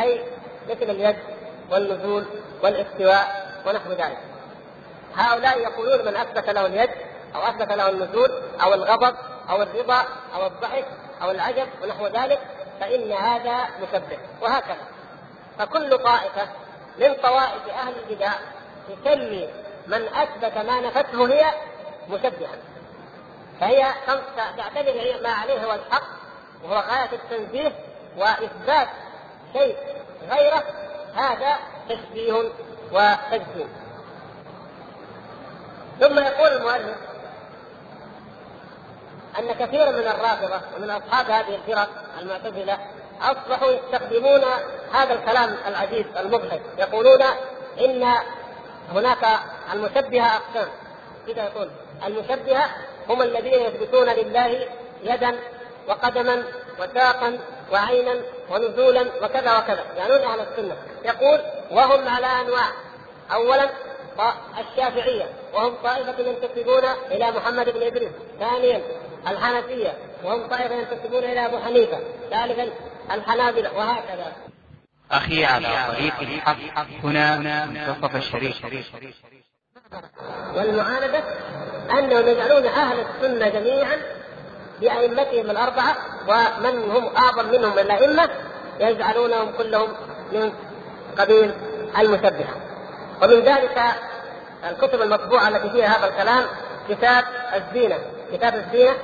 أي مثل اليد والنزول والاستواء ونحو ذلك. هؤلاء يقولون من أثبت له اليد أو أثبت له النزول أو الغضب أو الرضا أو الضحك أو العجب ونحو ذلك فإن هذا مشبه. وهكذا. فكل طائفة من طوائف أهل البدع تسمي من أثبت ما نفته هي مشبها فهي تعتبر ما عليه هو الحق وهو غاية التنزيه وإثبات شيء غيره هذا تشبيه وتجسيم ثم يقول المؤلف أن كثيرا من الرافضة ومن أصحاب هذه الفرق المعتزلة أصبحوا يستخدمون هذا الكلام العجيب المضحك يقولون إن هناك المشبهة أقسام. كذا يقول؟ المشبهة هم الذين يثبتون لله يدا وقدما وساقا وعينا ونزولا وكذا وكذا. يعنون أهل السنة. يقول وهم على أنواع. اولا الشافعية. وهم طائفة ينتسبون إلى محمد بن إدريس. ثانيا الحنفية. وهم طائفة ينتسبون إلى أبو حنيفة. ثالثا الحنابلة. وهكذا. أخي على طريق الحق. هنا منتصف الشريف. والمعاندة أنهم يجعلون أهل السنة جميعا بأئمتهم الأربعة ومن هم أعظم منهم الأئمة يجعلونهم كلهم من قبيل المشبهة. ومن ذلك الكتب المطبوعة التي فيها هذا الكلام كتاب الزينة. كتاب الزينة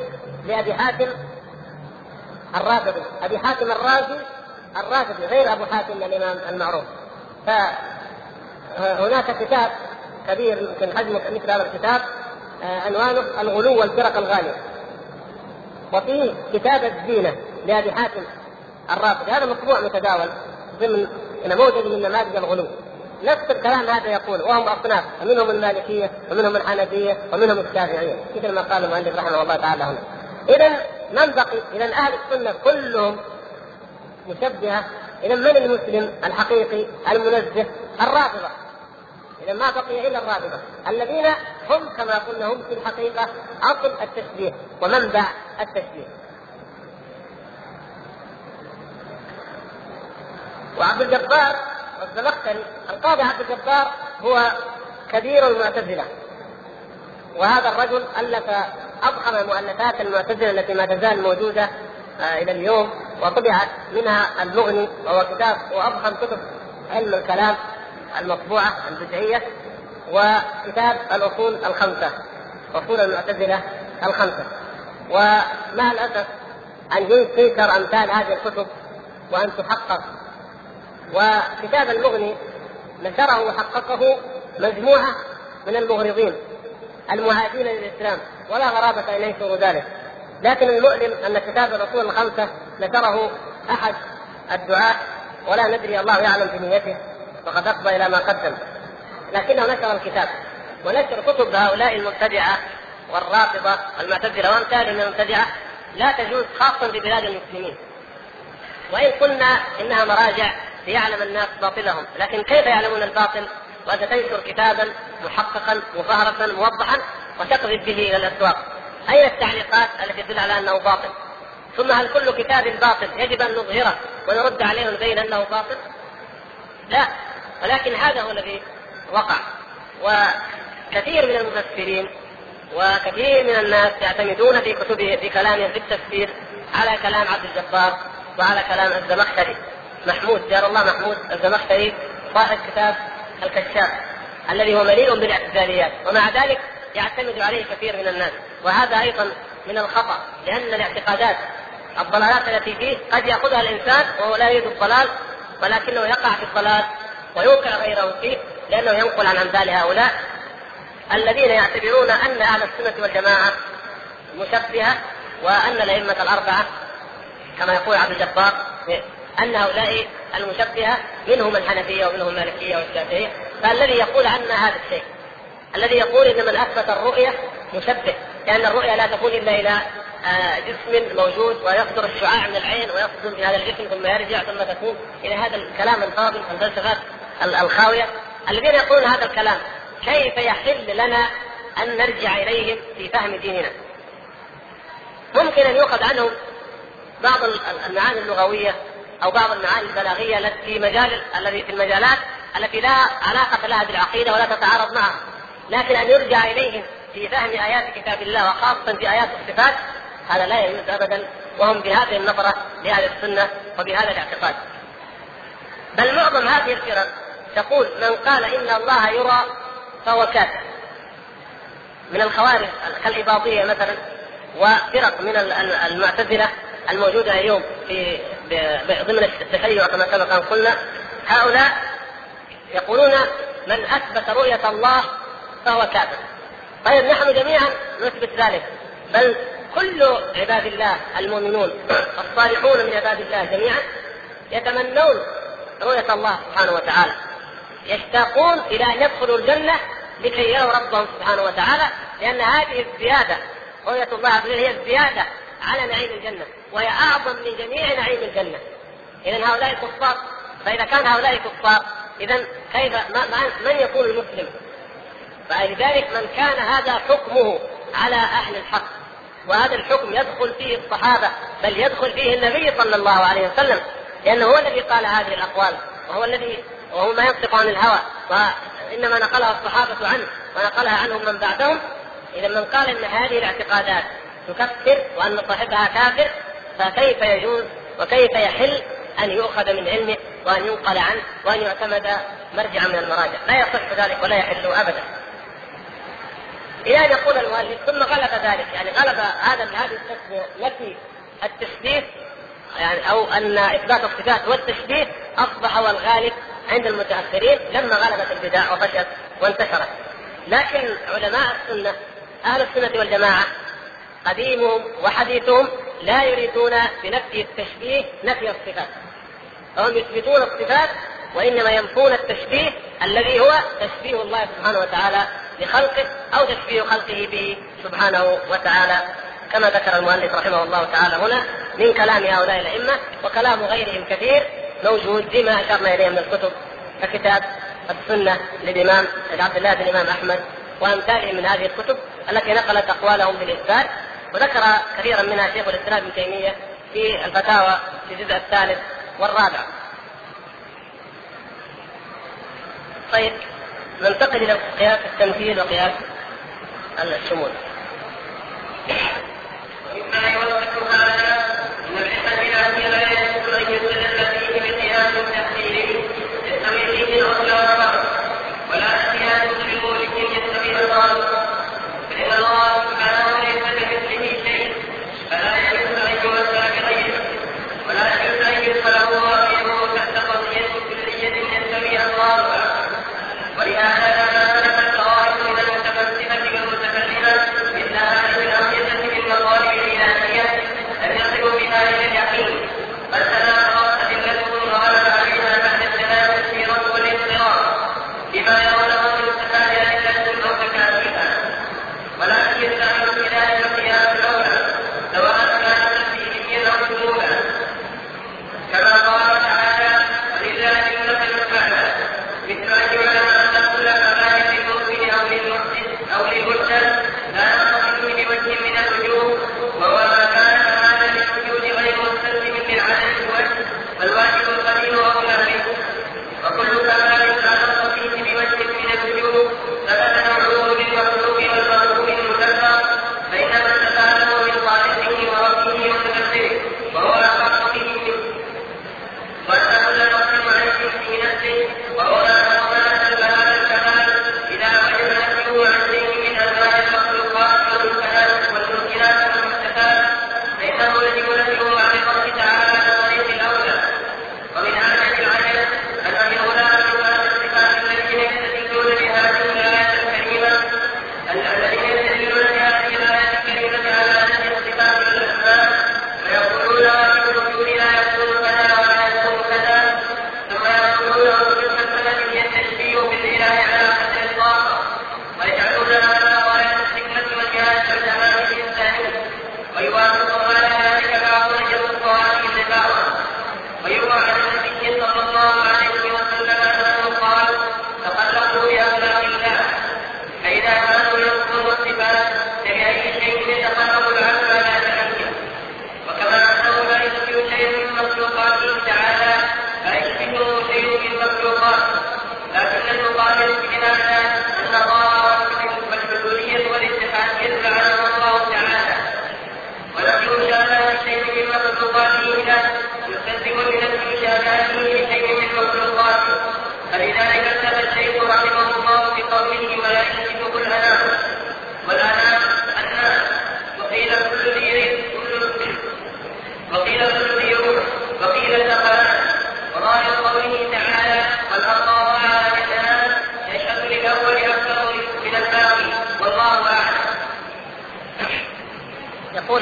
لأبي حاتم الرافضي أبي حاتم الرازي الرافضي غير أبو حاتم الإمام المعروف فهناك كتاب كبير يمكن حجمه مثل هذا الكتاب آه، عنوانه الغلو والفرق الغالية وفيه كتاب الزينة لأبي حاتم الرافضي هذا مطبوع متداول ضمن نموذج من نماذج الغلو نفس الكلام هذا يقول وهم أصناف ومنهم المالكية ومنهم الحنفية ومنهم الشافعية مثل ما قال المؤلف رحمه الله تعالى هنا. اذا من بقي؟ اذا أهل السنة كلهم مشبهة اذا من المسلم الحقيقي المنزه؟ الرافضة. إذا ما بقي إلا الرافضة الذين هم كما قلنا هم في الحقيقة أصل التشبيه ومنبع التشبيه. وعبد الجبار والزمخشري القاضي عبد الجبار هو كبير المعتزلة وهذا الرجل ألف أضخم مؤلفات المعتزلة التي ما تزال موجودة إلى اليوم وطبعت منها المغني وهو كتاب وأضخم كتب علم الكلام المطبوعة البدعية وكتاب الأصول الخمسة أصول المعتزلة الخمسة. ومع الأسف أن تنكر أمثال هذه الكتب وأن تحقق. وكتاب المغني نشره وحققه مجموعة من المغرضين المهاجرين للإسلام ولا غرابة أن ينشروا ذلك. لكن المؤلم أن كتاب الرسول الخمسة نشره أحد الدعاة ولا ندري الله يعلم بنيته وقد أفضى إلى ما قدم. لكنه نشر الكتاب ونشر كتب هؤلاء المبتدعة والرافضة المعتزلة وأمثالهم من المبتدعة لا تجوز خاصة في بلاد المسلمين. وإن قلنا إنها مراجع ليعلم الناس باطلهم لكن كيف يعلمون الباطل؟ وأنت تنشر كتابا محققا مفهرسا موضحا وتقذف به إلى الأسواق. أين التعليقات التي تدل على أنه باطل؟ ثم هل كل كتاب باطل يجب أن نظهره ونرد عليه ونبين أنه باطل؟ لا ولكن هذا هو الذي وقع. وكثير من المفسرين وكثير من الناس يعتمدون في كتبه في كلامهم في التفسير على كلام عبد الجبار وعلى كلام الزمخشري. محمود جار الله محمود الزمخشري صاحب كتاب الكشاف الذي هو مليء بالاعتزاليات. ومع ذلك يعتمد عليه كثير من الناس. وهذا أيضا من الخطأ لأن الاعتقادات الضلالات التي فيه قد يأخذها الإنسان وهو لا يريد الضلال ولكنه يقع في الضلال ويوقع غيره فيه لأنه ينقل عن أمثال هؤلاء الذين يعتبرون أن أهل السنة والجماعة مشبهة وأن الأئمة الأربعة كما يقول عبد الجبار أن هؤلاء المشبهة منهم الحنفية ومنهم المالكية والشافعية فالذي يقول عنا هذا الشيء الذي يقول ان من اثبت الرؤية مشبه لأن الرؤيه لا تكون إلا إلى آه، جسم موجود ويصدر الشعاع من العين ويصدر في هذا الجسم ثم يرجع ثم تكون إلى هذا الكلام الفاضل الفلسفات الخاوية الذين يقولون هذا الكلام كيف يحل لنا أن نرجع إليهم في فهم ديننا؟ ممكن أن يؤخذ عنهم بعض المعاني اللغوية أو بعض المعاني البلاغية التي في مجال الذي في المجالات التي لا علاقة لها بالعقيدة ولا تتعارض معها لكن أن يرجع إليهم في فهم آيات كتاب الله وخاصة في آيات الصفات هذا لا يجوز ابدا وهم بهذه النظرة لاهل السنة وبهذا الاعتقاد. بل معظم هذه الفرق تقول من قال إن الله يرى فهو كافر. من الخوارج كالإباضية مثلا وفرق من المعتزلة الموجودة اليوم في ضمن التشيع كما سبق أن قلنا هؤلاء يقولون من أثبت رؤية الله فهو كافر. طيب نحن جميعا نثبت ذلك. بل كل عباد الله المؤمنون الصالحون من عباد الله جميعا يتمنون رؤية الله سبحانه وتعالى. يشتاقون إلى أن يدخلوا الجنة لكي يروا ربهم سبحانه وتعالى لأن هذه الزيادة رؤية الله عز وجل هي الزيادة على نعيم الجنة وهي أعظم من جميع نعيم الجنة. إذا هؤلاء كفار فإذا كان هؤلاء كفار إذا كيف من يكون المسلم؟ فلذلك من كان هذا حكمه على أهل الحق. وهذا الحكم يدخل فيه الصحابة بل يدخل فيه النبي صلى الله عليه وسلم لأنه هو الذي قال هذه الأقوال وهو الذي وهو ما ينطق عن الهوى وإنما نقلها الصحابة عنه ونقلها عنهم من بعدهم إذا من قال أن هذه الاعتقادات تكفر وأن صاحبها كافر فكيف يجوز وكيف يحل أن يؤخذ من علمه وأن ينقل عنه وأن يعتمد مرجعا من المراجع؟ لا يصح ذلك ولا يحل أبدا. إلى أن يقول المؤلف ثم غلب ذلك. يعني غلب هذا هذه التسمية نفي التشبيه يعني أو أن إثبات الصفات والتشبيه أصبح هو الغالب عند المتأخرين لما غلبت البدع وفشت وانتشرت. لكن علماء السنة أهل السنة والجماعة قديمهم وحديثهم لا يريدون بنفي التشبيه نفي الصفات. فهم يثبتون الصفات وإنما ينفون التشبيه الذي هو تشبيه الله سبحانه وتعالى لخلقه أو تشبيه خلقه به سبحانه وتعالى كما ذكر المؤلف رحمه الله تعالى هنا من كلام هؤلاء الأئمة وكلام غيرهم كثير موجود فيما أشرنا إليه من الكتب ككتاب السنة للإمام عبد الله بن الإمام أحمد وأمثاله من هذه الكتب التي نقلت أقوالهم بالإثبات وذكر كثيرا منها شيخ الإسلام ابن تيمية في الفتاوى في الجزء الثالث والرابع. طيب ننتقل إلى قياس التمثيل وقياس الشمول. ومما يوضح هذا إن الحكم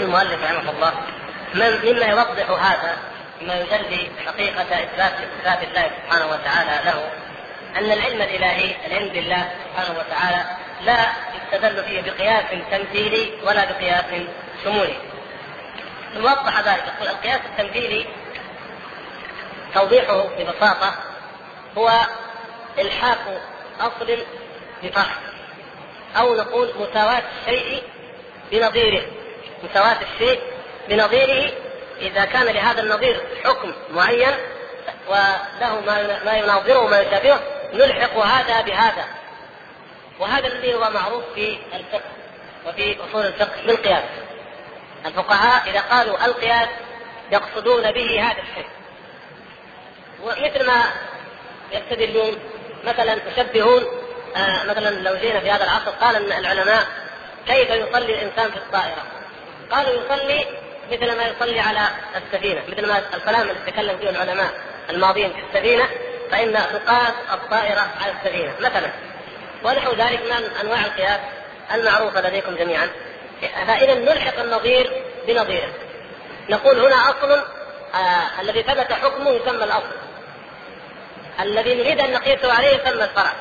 المؤلف رحمه الله مما يوضح هذا مما يجلي حقيقة إثبات صفات الله سبحانه وتعالى له أن العلم الإلهي العلم بالله سبحانه وتعالى لا يستدل فيه بقياس تمثيلي ولا بقياس شمولي. نوضح ذلك يقول القياس التمثيلي توضيحه ببساطة هو إلحاق أصل بفرع أو نقول مساواة الشيء بنظيره مساواة الشيء بنظيره إذا كان لهذا النظير حكم معين وله ما يناظره وما يشابهه نلحق هذا بهذا. وهذا الذي هو معروف في الفقه وفي أصول الفقه بالقياس. الفقهاء إذا قالوا القياس يقصدون به هذا الشيء. ومثل ما يستدلون مثلا يشبهون آه مثلا لو جينا في هذا العصر قال العلماء كيف يصلي الإنسان في الطائرة؟ قالوا يصلي مثل ما يصلي على السفينة، مثل ما الكلام اللي تكلم فيه العلماء الماضيين في السفينة فإن تقاس الطائرة على السفينة مثلا. ونحو ذلك من أنواع القياس المعروفه لديكم جميعا. فإذا نلحق النظير بنظيره. نقول هنا أصل آه الذي ثبت حكمه يسمى الأصل. الذي نريد أن نقيسه عليه يسمى الفرع.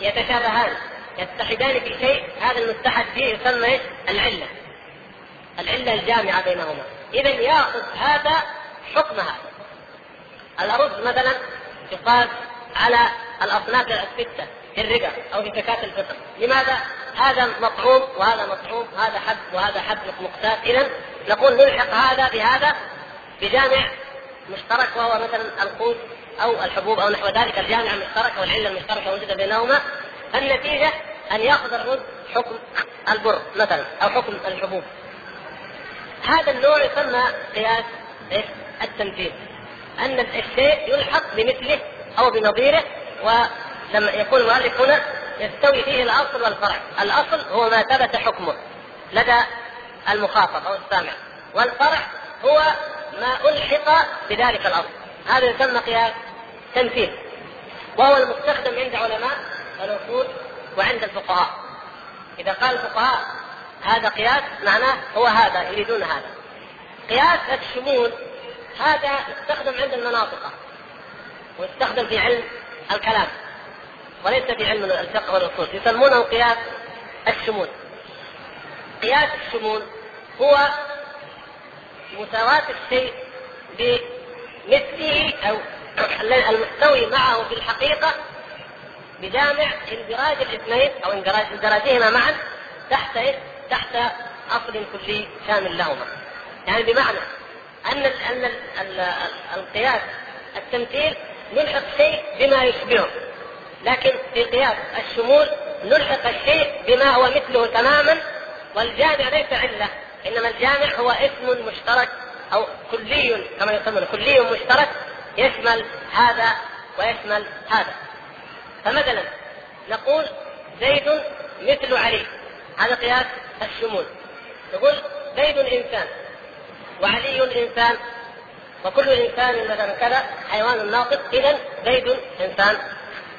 يتشابهان يتحدان في شيء هذا المتحد فيه يسمى؟ العلة. العلة الجامعة بينهما. اذا يأخذ هذا حكم هذا. الأرز مثلا يقاس على الأصناف الستة في الرقة أو في زكاة الفطر. لماذا؟ هذا مطعوم وهذا مطعوم هذا حب وهذا حب مقتات اذا نقول نلحق هذا بهذا بجامع مشترك وهو مثلا القوت أو الحبوب أو نحو ذلك الجامعة المشتركه والعله المشتركة موجوده بينهما. النتيجه أن يأخذ الرز حكم البر مثلا أو حكم الحبوب. هذا النوع يسمى قياس؟ التمثيل أن الشيء يلحق بمثله أو بنظيره ولما يقول المؤلف هنا يستوي فيه الأصل والفرع، الأصل هو ما ثبت حكمه لدى المخاطب أو السامع، والفرع هو ما ألحق بذلك الأصل، هذا يسمى قياس تمثيل وهو المستخدم عند علماء الاصول وعند الفقهاء. إذا قال الفقهاء هذا قياس معناه هو هذا يريدون هذا. قياس الشمول هذا يستخدم عند المناطق ويستخدم في علم الكلام وليس في علم الفقه والأصول يسمونه قياس الشمول قياس الشمول هو مساواة الشيء بمثله أو المستوي معه في الحقيقة بجامع اندراج الاثنين اندراج اندراجهما معا تحت تحت أصل كلي شامل لهما. يعني بمعنى أن أن القياس التمثيل نلحق شيء بما يشبهه. لكن في قياس الشمول نلحق الشيء بما هو مثله تماما والجامع ليس عله إنما الجامع هو اسم مشترك أو كلي كما يسمونه كلي مشترك يشمل هذا ويشمل هذا. فمثلا نقول زيد مثل علي. هذا قياس الشمول. نقول زيد إنسان وعلي إنسان وكل إنسان مثلا كذا حيوان ناطق اذا زيد إنسان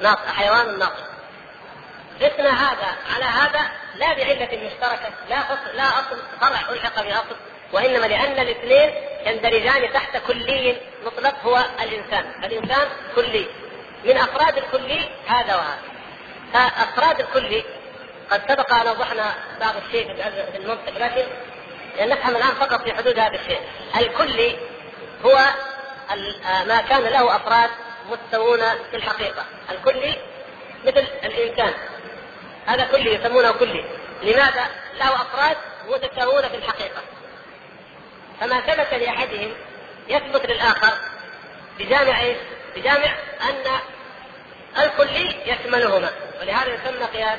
ناطق حيوان ناطق قسنا هذا. على هذا لا بعلة مشتركة لا أصل لا أصل فرع ألحق بأصل. وإنما لأن الاثنين يندرجان تحت كلي مطلق هو الإنسان. الإنسان كلي. من أفراد الكلي هذا وهذا. فأفراد الكلي قد سبق أن وضحنا بعض الشيء في المنطق لكن نفهم الآن فقط في حدود هذا الشيء. الكلي هو ما كان له أفراد مستوون في الحقيقة. الكلي مثل الإنسان. هذا كلي يسمونه كلي. لماذا؟ له أفراد متساوون في الحقيقة. فما ثبت لأحدهم يثبت للآخر بجامع إيش؟ بجامع أن الكلي يشملهما. ولهذا يسمى قياس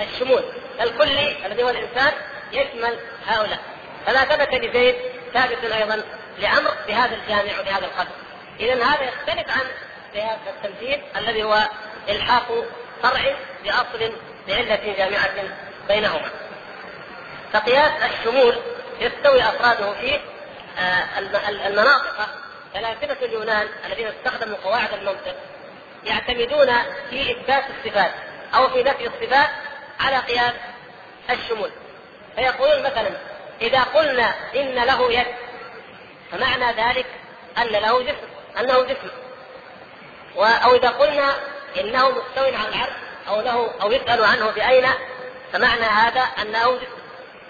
الشمول الكلي الذي هو الإنسان يشمل هؤلاء فما ثبت لزيد ثابت أيضا لامر بهذا الجامع وبهذا القدر. اذا هذا يختلف عن التمثيل الذي هو إلحاق فرع بأصل بعلة جامعة بينهما. فقياس الشمول يستوي أفراده في آه، المناطق فلاسفه اليونان الذين استخدموا قواعد المنطق يعتمدون في إثبات الصفات أو في نفي الصفات على قياس الشمول. فيقولون مثلا إذا قلنا إن له يد فمعنى ذلك أن له جسم أنه جسم. أو إذا قلنا إنه مستو على العرش أو له أو يسأل عنه بأين فمعنى هذا أنه جسم.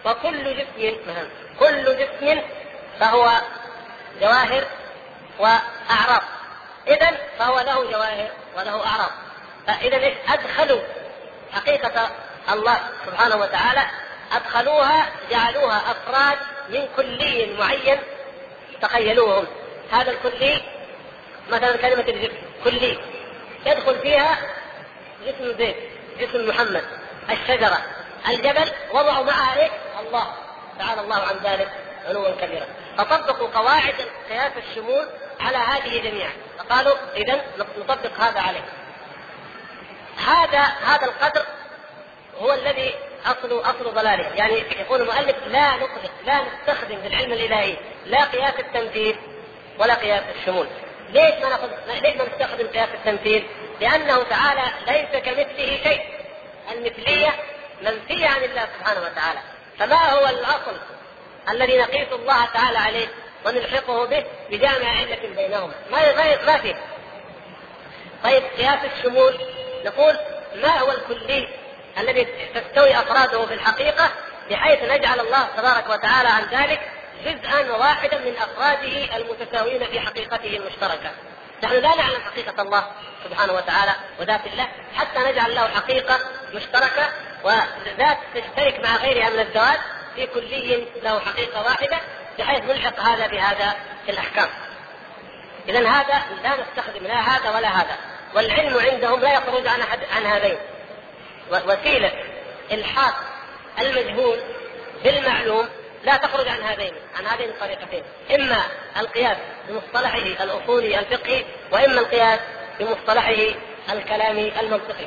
وكل جسم مثلا كل جسم فهو جواهر وأعراض. إذا فهو له جواهر وله أعراض. فإذا أدخلوا حقيقة الله سبحانه وتعالى أدخلوها جعلوها أفراد من كلي معين تخيلوهم. هذا الكلي مثلا كلمة الجسم كلي يدخل فيها جسم زيد جسم محمد الشجرة الجبل وضعوا معها إيه؟ الله. تعالى الله عن ذلك علوا كبيرا. فطبقوا قواعد قياس الشمول على هذه جميعا. فقالوا اذا نطبق هذا عليه. هذا هذا القدر هو الذي اصل أصل ضلاله، يعني يقول المؤلف لا نطلق لا نستخدم في العلم الإلهي لا قياس التمثيل ولا قياس الشمول. ليش ما ناخذ ليش ما نستخدم قياس التمثيل؟ لأنه تعالى ليس كمثله شيء. المثلية منفية عن الله سبحانه وتعالى. فما هو الأصل الذي نقيس الله تعالى عليه ونلحقه به بجامع علة بينهما ما ما ما فيه طيب قياس الشمول نقول ما هو الكلي الذي تستوي أفراده في الحقيقة بحيث نجعل الله تبارك وتعالى عن ذلك جزءا واحدا من أفراده المتساويين في حقيقته المشتركة. نحن لا نعلم حقيقة الله سبحانه وتعالى وذات الله حتى نجعل له حقيقة مشتركة وذات تشترك مع غيرها من الذوات في كلي له حقيقة واحدة بحيث نلحق هذا بهذا في الأحكام. اذا هذا لا نستخدم لا هذا ولا هذا، والعلم عندهم لا يخرج عن عن هذين. وسيله الحاق المجهول بالمعلوم لا تخرج عن هذين عن هذين الطريقتين. إما القياس بمصطلحه الأصولي الفقهي وإما القياس بمصطلحه الكلامي المنطقي.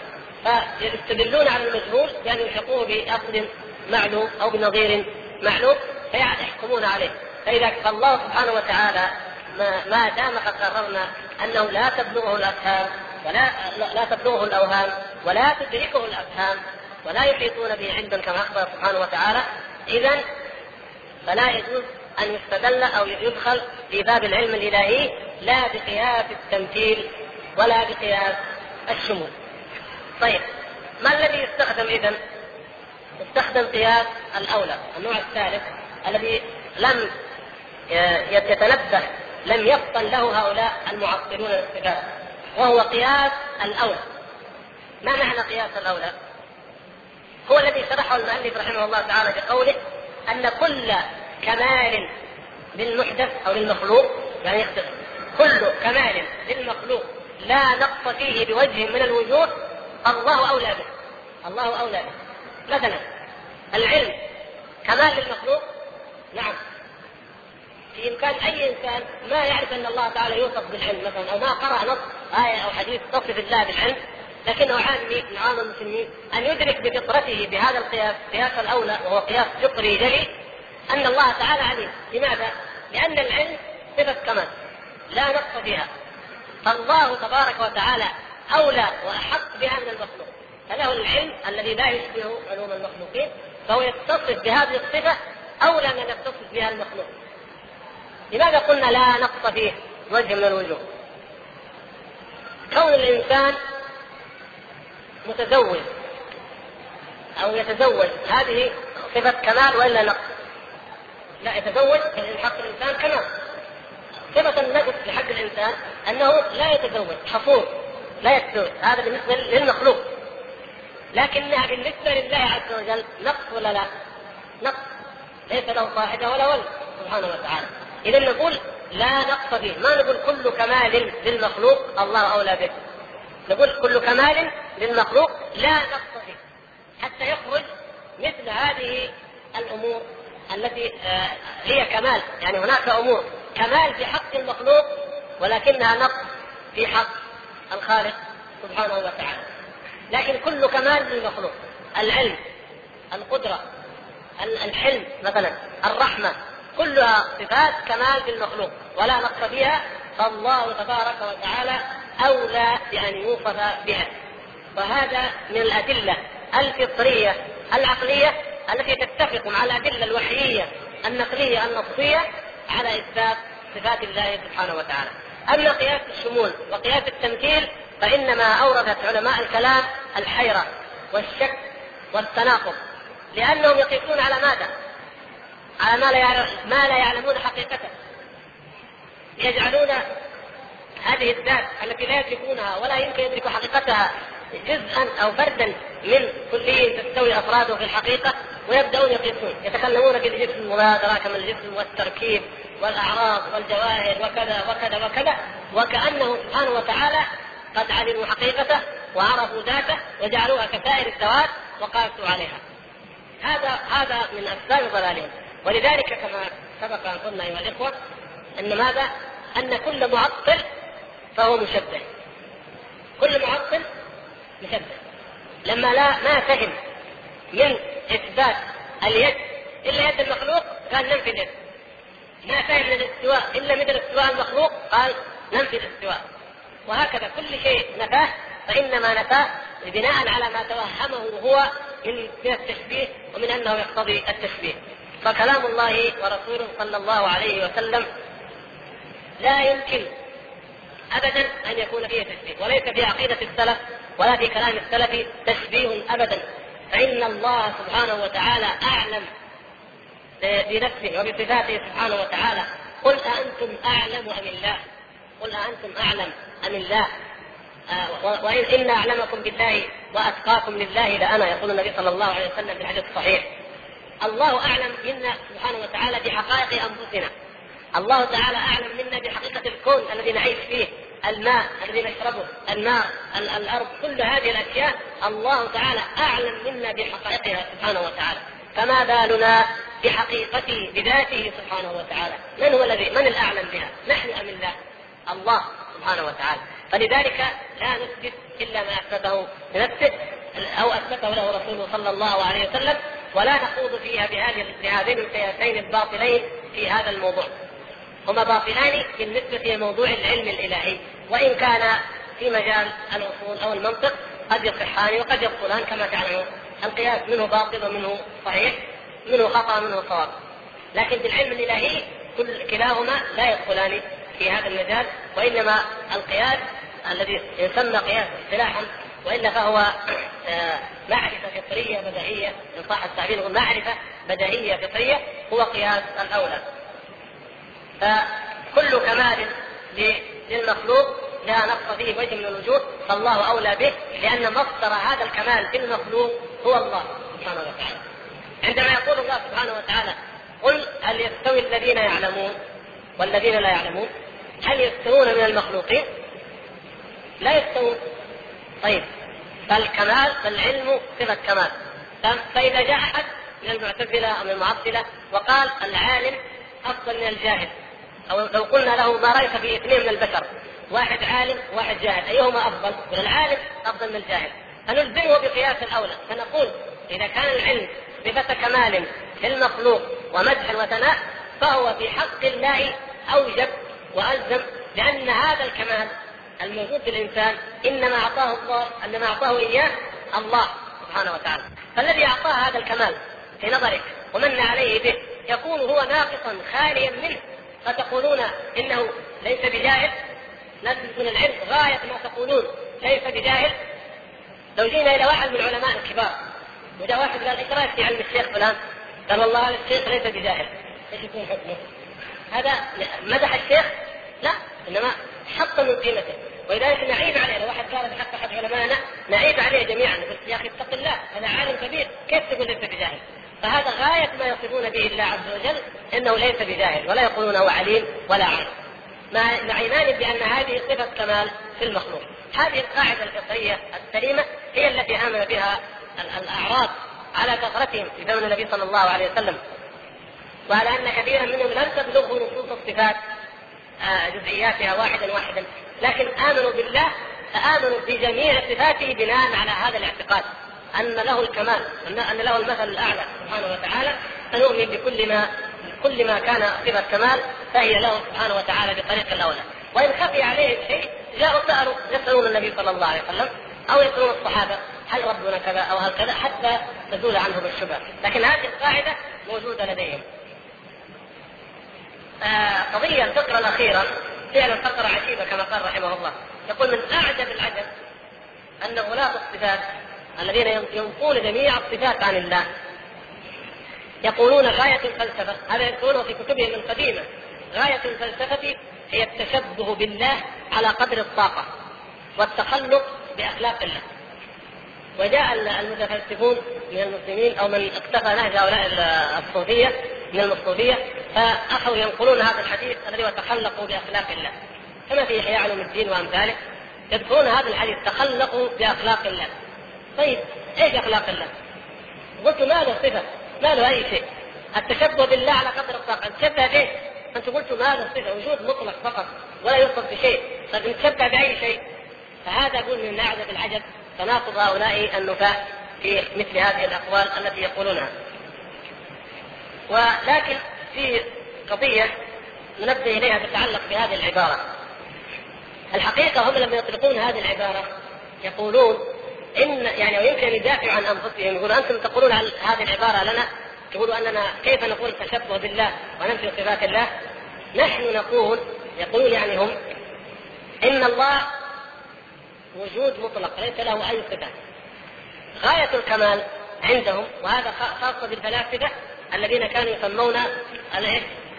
فيستدلون على المجهول بان يلحقوه باصل معلوم أو بنظير معلوم فيحكمون عليه. فإذا فالله سبحانه وتعالى ما, ما دام قد قررنا أنه لا تبلغه الأفهام ولا لا تبلغه الأوهام ولا تدركه الأفهام ولا يحيطون به علما كما أخبر سبحانه وتعالى اذا فلا يجوز أن يستدل أو يدخل في باب العلم الإلهي لا بقياس التمثيل ولا بقياس الشمول. طيب ما الذي يستخدم اذا؟ يستخدم قياس الأولى، النوع الثالث الذي لم يتنبه لم يفطن له هؤلاء المعطلون للصفات وهو قياس الأولى. ما معنى قياس الأولى؟ هو الذي شرحه المؤلف رحمه الله تعالى بقوله أن كل كمال للمحدث أو للمخلوق يعني يختصر كل كمال للمخلوق لا نقص فيه بوجه من الوجوه الله أولى به. الله أولى به. مثلا العلم كمال للمخلوق؟ نعم. في إمكان أي إنسان ما يعرف أن الله تعالى يوصف بالعلم مثلا أو ما قرأ نص آية أو حديث تصف الله بالعلم لكنه عامي من عام المسلمين أن يدرك بفطرته بهذا القياس قياس الأولى وهو قياس فطري جلي أن الله تعالى عليم. لماذا؟ لأن العلم صفة كمال لا نقص فيها. فالله تبارك وتعالى أولى وأحق بها من المخلوق. فله العلم الذي لا يشبه علوم المخلوقين فهو يتصف بهذه الصفة أولى من يتصف بها المخلوق. لماذا قلنا لا نقص فيه؟ وجه من الوجوه. كون الإنسان متزوج أو يتزوج هذه صفة كمال وإلا نقص لا يتزوج في حق الإنسان كمال. صفة النقص في حق الإنسان أنه لا يتزوج حفور لا يتزوج هذا بالنسبة للمخلوق. لكنها بالنسبة لله عز وجل نقص ولا لا؟ نقص. ليس له صاحبه ولا ولد سبحانه وتعالى. اذا نقول لا نقص فيه ما نقول كل كمال للمخلوق الله أولى به. نقول كل كمال للمخلوق لا نقص فيه حتى يخرج مثل هذه الأمور التي آه، هي كمال. يعني هناك أمور. كمال في حق المخلوق ولكنها نقص في حق الخالق سبحانه وتعالى. لكن كل كمال للمخلوق العلم القدرة الحلم مثلا الرحمة كلها صفات كمال بالمخلوق ولا نقص فيها. فالله تبارك وتعالى أولى بأن يوصف بها. وهذا من الأدلة الفطرية العقلية التي تتفق مع الأدلة الوحيية النقلية النصية على إثبات صفات الله سبحانه وتعالى. أما قياس الشمول وقياس التمثيل فإنما أوردت علماء الكلام الحيرة والشك والتناقض لأنهم يقيسون على ماذا؟ على ما لا ما لا يعلمون حقيقته يجعلون هذه الذات التي لا يدركونها ولا يمكن يدرك حقيقتها جزءا أو فردا من كلية تستوي أفراده في الحقيقة ويبدأون يقيسون يتكلمون بالجسم وما أدراك ما الجسم والتركيب والأعراض والجواهر وكذا وكذا وكذا. وكانه سبحانه وتعالى قد علموا حقيقته وعرفوا ذاته وجعلوها كسائر الذوات وقاسوا عليها. هذا هذا من أسباب ضلالهم ولذلك كما سبق أن قلنا أيها الإخوة أن ماذا؟ أن كل معطل فهو مشبه. كل معطل مشبه. لما لا ما فهم من إثبات اليد إلا يد المخلوق قال ننفي اليد. ما فهم من الاستواء إلا مثل استواء المخلوق قال ننفي الاستواء. وهكذا كل شيء نفاه فإنما نفاه بناء على ما توهمه هو من التشبيه ومن أنه يقتضي التشبيه. فكلام الله ورسوله صلى الله عليه وسلم لا يمكن ابدا أن يكون فيه تشبيه وليس في عقيدة السلف ولا في كلام السلف تشبيه ابدا. فإن الله سبحانه وتعالى أعلم بنفسه وبصفاته سبحانه وتعالى. قل أأنتم أعلم أم الله؟ قل أأنتم أعلم أم الله؟ آه وإن إن أعلمكم بالله وأتقاكم لله لأنا يقول النبي صلى الله عليه وسلم في الحديث الصحيح. الله أعلم منا سبحانه وتعالى بحقائق أنفسنا. الله تعالى أعلم منا بحقيقة الكون الذي نعيش فيه. الماء الذي نشربه النار الأرض كل هذه الأشياء الله تعالى أعلم منا بحقائقها سبحانه وتعالى. فما بالنا بحقيقته بذاته سبحانه وتعالى؟ من هو الذي من الأعلم بها؟ نحن أم الله؟ الله سبحانه وتعالى. فلذلك لا نثبت إلا ما أثبته لنفسه أو أثبته له رسوله صلى الله عليه وسلم. ولا نخوض فيها بهذه بهذين القياسين الباطلين في هذا الموضوع. هما باطلان بالنسبة لموضوع العلم الإلهي. وإن كان في مجال الأصول أو المنطق قد يصحان وقد يبطلان كما تعلمون. القياس منه باطل ومنه صحيح منه خطأ ومنه صواب. لكن بالعلم الإلهي كل كلاهما لا يدخلان في هذا المجال وإنما القياس الذي يسمى قياس اصطلاحا والا فهو آه، معرفة فطرية بديهيه إن صح التعبير معرفة بديهيه فطرية هو قياس الأولى فكل كمال للمخلوق لا نقص فيه وجه من الوجوه فالله أولى به لأن مصدر هذا الكمال في المخلوق هو الله سبحانه وتعالى. عندما يقول الله سبحانه وتعالى قل هل يستوي الذين يعلمون والذين لا يعلمون هل يستوون من المخلوقين؟ لا يستوون. طيب. فالكمال فالعلم صفة كمال. فإذا جاء أحد من المعتزلة أو من المعطلة وقال العالم أفضل من الجاهل. أو لو قلنا له ما رأيك في اثنين من البشر؟ واحد عالم وواحد جاهل. أيهما أفضل؟ يقول العالم أفضل من الجاهل. فنلزمه بقياس الأولى. فنقول إذا كان العلم صفة كمال في المخلوق ومدح وثناء فهو في حق الله أوجب وألزم لأن هذا الكمال الموجود في الإنسان إنما أعطاه الله إنما أعطاه إياه الله سبحانه وتعالى فالذي أعطاه هذا الكمال في نظرك ومن عليه به يكون هو ناقصا خاليا منه فتقولون إنه ليس بجاهل لا تثبتون العلم غاية ما تقولون ليس بجاهل لو جينا إلى واحد من العلماء الكبار وجاء واحد قال إيش رأيك في علم الشيخ فلان؟ قال والله هذا الشيخ ليس بجاهل إيش يكون حكمه؟ هذا مدح الشيخ؟ لا إنما حط من قيمته ولذلك نعيب عليه لو واحد قال بحق أحد علمائنا نعيب عليه جميعا. نقول يا أخي اتق الله هذا عالم كبير كيف تقول ليس بجاهل؟ فهذا غاية ما يصفون به الله عز وجل أنه ليس بجاهل ولا يقولون هو عليم ولا عالم. مع إيمان بأن هذه صفة كمال في المخلوق. هذه القاعدة الفطرية السليمة هي التي آمن بها الأعراب على كثرتهم في زمن النبي صلى الله عليه وسلم. وعلى أن كثيرا منهم لم تبلغه نصوص الصفات جزئياتها واحدا واحدا. لكن آمنوا بالله فآمنوا بجميع صفاته بناء على هذا الاعتقاد. أن له الكمال أن له المثل الأعلى سبحانه وتعالى. فنؤمن بكل ما كل ما كان صفة كمال فهي له سبحانه وتعالى بطريق الأولى. وإن خفي عليه شيء جاءوا سألوا يسألون النبي صلى الله عليه وسلم أو يسألون الصحابة هل ربنا كذا أو هل كذا حتى تزول عنهم الشبهة. لكن هذه القاعدة موجودة لديهم. آه، قضية الفقرة الأخيرة فعلا فقرة عجيبة كما قال رحمه الله. يقول من أعجب العجب أن غلاة الصفات الذين ينفون جميع الصفات عن الله يقولون غاية الفلسفة هذا يقولونه في كتبهم القديمة غاية الفلسفة هي التشبه بالله على قدر الطاقة والتخلق بأخلاق الله. وجاء المتفلسفون من المسلمين أو من اقتفى نهج هؤلاء الصوفية من الصوفيه فأخذوا ينقلون هذا الحديث الذي هو تخلقوا بأخلاق الله. كما في إحياء علوم الدين وأمثاله. يذكرون هذا الحديث تخلقوا بأخلاق الله. طيب إيش أخلاق الله؟ قلت ما له صفة؟ ما له أي شيء. التشبه بالله على قدر الطاقة. نتشبه به أنت قلت ما له صفة. وجود مطلق فقط. ولا يوصف بشيء. طيب نتشبه بأي شيء؟ فهذا أقول من اعجب العجب تناقض هؤلاء النفاة في مثل هذه الأقوال التي يقولونها. ولكن في قضية ننبه إليها تتعلق بهذه العبارة. الحقيقة هم لما يطلقون هذه العبارة يقولون إن يعني ويمكن أن يدافعوا عن أنفسهم يقولوا أنتم تقولون هذه العبارة لنا تقولوا أننا كيف نقول تشبه بالله وننفي صفات الله؟ نحن نقول يقولون يعني هم إن الله وجود مطلق ليس له أي صفة غاية الكمال عندهم وهذا خاصه بالفلاسفة الذين كانوا يسمون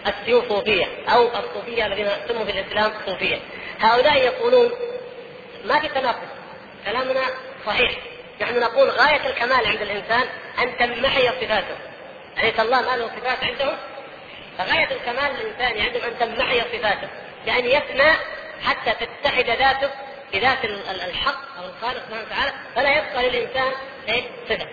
السيوفوفيه أو الصوفية الذين سموا في الإسلام صوفية. هؤلاء يقولون ما في تناقض كلامنا صحيح. نحن نقول غاية الكمال عند الإنسان أن تنمحي صفاته. أليس الله ما له صفات عندهم؟ فغاية الكمال للإنسان عندهم أن تنمحي صفاته بأن يفنى حتى تتحد ذاته بذات الحق أو الخالق سبحانه وتعالى فلا يبقى للإنسان إيه؟ صفة.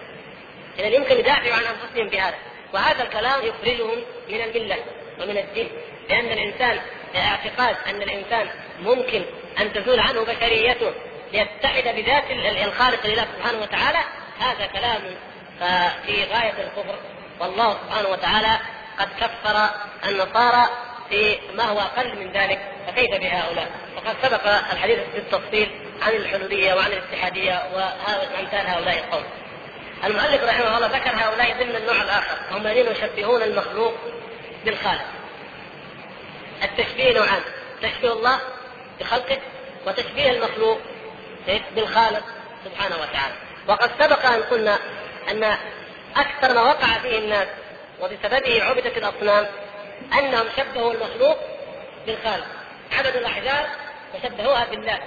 اذا يمكن يدافعوا عن أنفسهم بهذا. وهذا الكلام يخرجهم من المله ومن الدين لأن الإنسان اعتقاد أن الإنسان ممكن أن تزول عنه بشريته ليتحد بذات الخالق لله سبحانه وتعالى هذا كلام في غاية الكفر والله سبحانه وتعالى قد كفر النصارى في ما هو أقل من ذلك فكيف بهؤلاء؟ وقد سبق الحديث بالتفصيل عن الحلولية وعن الاتحادية وأمثال هؤلاء القوم. المؤلف رحمه الله ذكر هؤلاء ضمن النوع الآخر هم الذين يشبهون المخلوق بالخالق. التشبيه نوعان تشبيه الله بخلقه وتشبيه المخلوق بالخالق سبحانه وتعالى. وقد سبق أن قلنا أن أكثر ما وقع فيه الناس وبسببه عبدت الأصنام أنهم شبهوا المخلوق بالخالق. عبدوا الأحجار وشبهوها بالله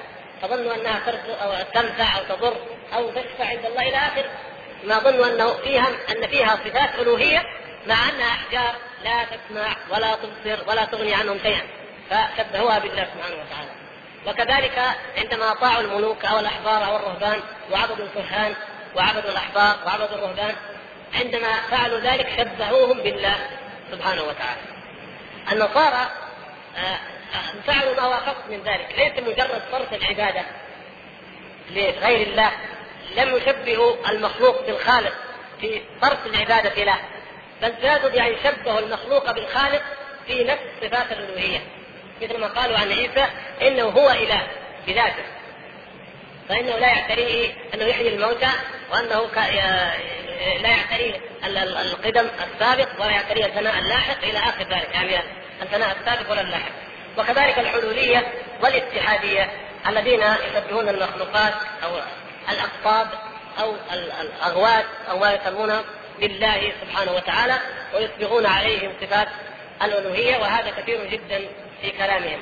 فظنوا أنها أو تنفع أو تضر أو تشفع عند الله إلى اخر ما ظنوا أنه فيها أن فيها صفات ألوهية مع انها أحجار لا تسمع ولا تبصر ولا تغني عنهم شيئا. فشبهوها بالله سبحانه وتعالى. وكذلك عندما اطاعوا الملوك أو الأحبار أو الرهبان وعبدوا الكهان وعبدوا الأحبار وعبدوا الرهبان عندما فعلوا ذلك شبهوهم بالله سبحانه وتعالى. النصارى آه، فعلوا ما هو من ذلك. ليس مجرد صرف العبادة لغير الله. لم يشبهوا المخلوق بالخالق في صرف العبادة له بل زادوا بأن شبهوا المخلوق بالخالق في نفس صفات الألوهية. مثل ما قالوا عن عيسى إنه هو إله بذاته فإنه لا يعتريه أنه يحيي الموتى وأنه لا يعتريه القدم السابق ولا يعتريه الفناء اللاحق إلى آخر ذلك يعني الفناء السابق ولا اللاحق. وكذلك الحلوليه والاتحادية الذين يشبهون المخلوقات أو الأقطاب أو الأغوات أو ما يسمونه بالله سبحانه وتعالى ويصبغون عليهم صفات الألوهية وهذا كثير جدا في كلامهم.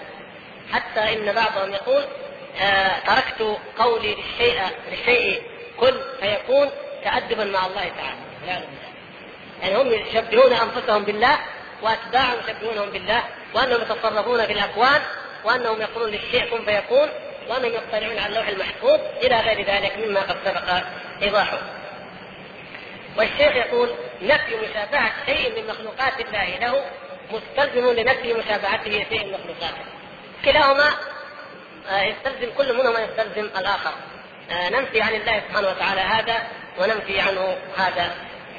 حتى إن بعضهم يقول آه تركت قولي للشيء للشيء كن فيكون تأدبا مع الله تعالى. يعني هم يشبهون أنفسهم بالله وأتباعهم يشبهونهم بالله وأنهم يتصرفون في الأكوان وأنهم يقولون للشيء كن فيكون. وانهم يطلعون على اللوح المحفوظ إلى غير ذلك مما قد سبق إيضاحه. والشيخ يقول نفي مشابهة شيء من مخلوقات الله له مستلزم لنفي مشابهته شيء من مخلوقاته. كلاهما آه، يستلزم كل منهما يستلزم الآخر. آه، ننفي عن الله سبحانه وتعالى هذا وننفي عنه هذا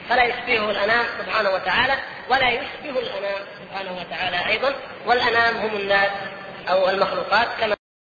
فلا يشبهه الأنام سبحانه وتعالى ولا يشبه الأنام سبحانه وتعالى أيضا والأنام هم الناس أو المخلوقات كما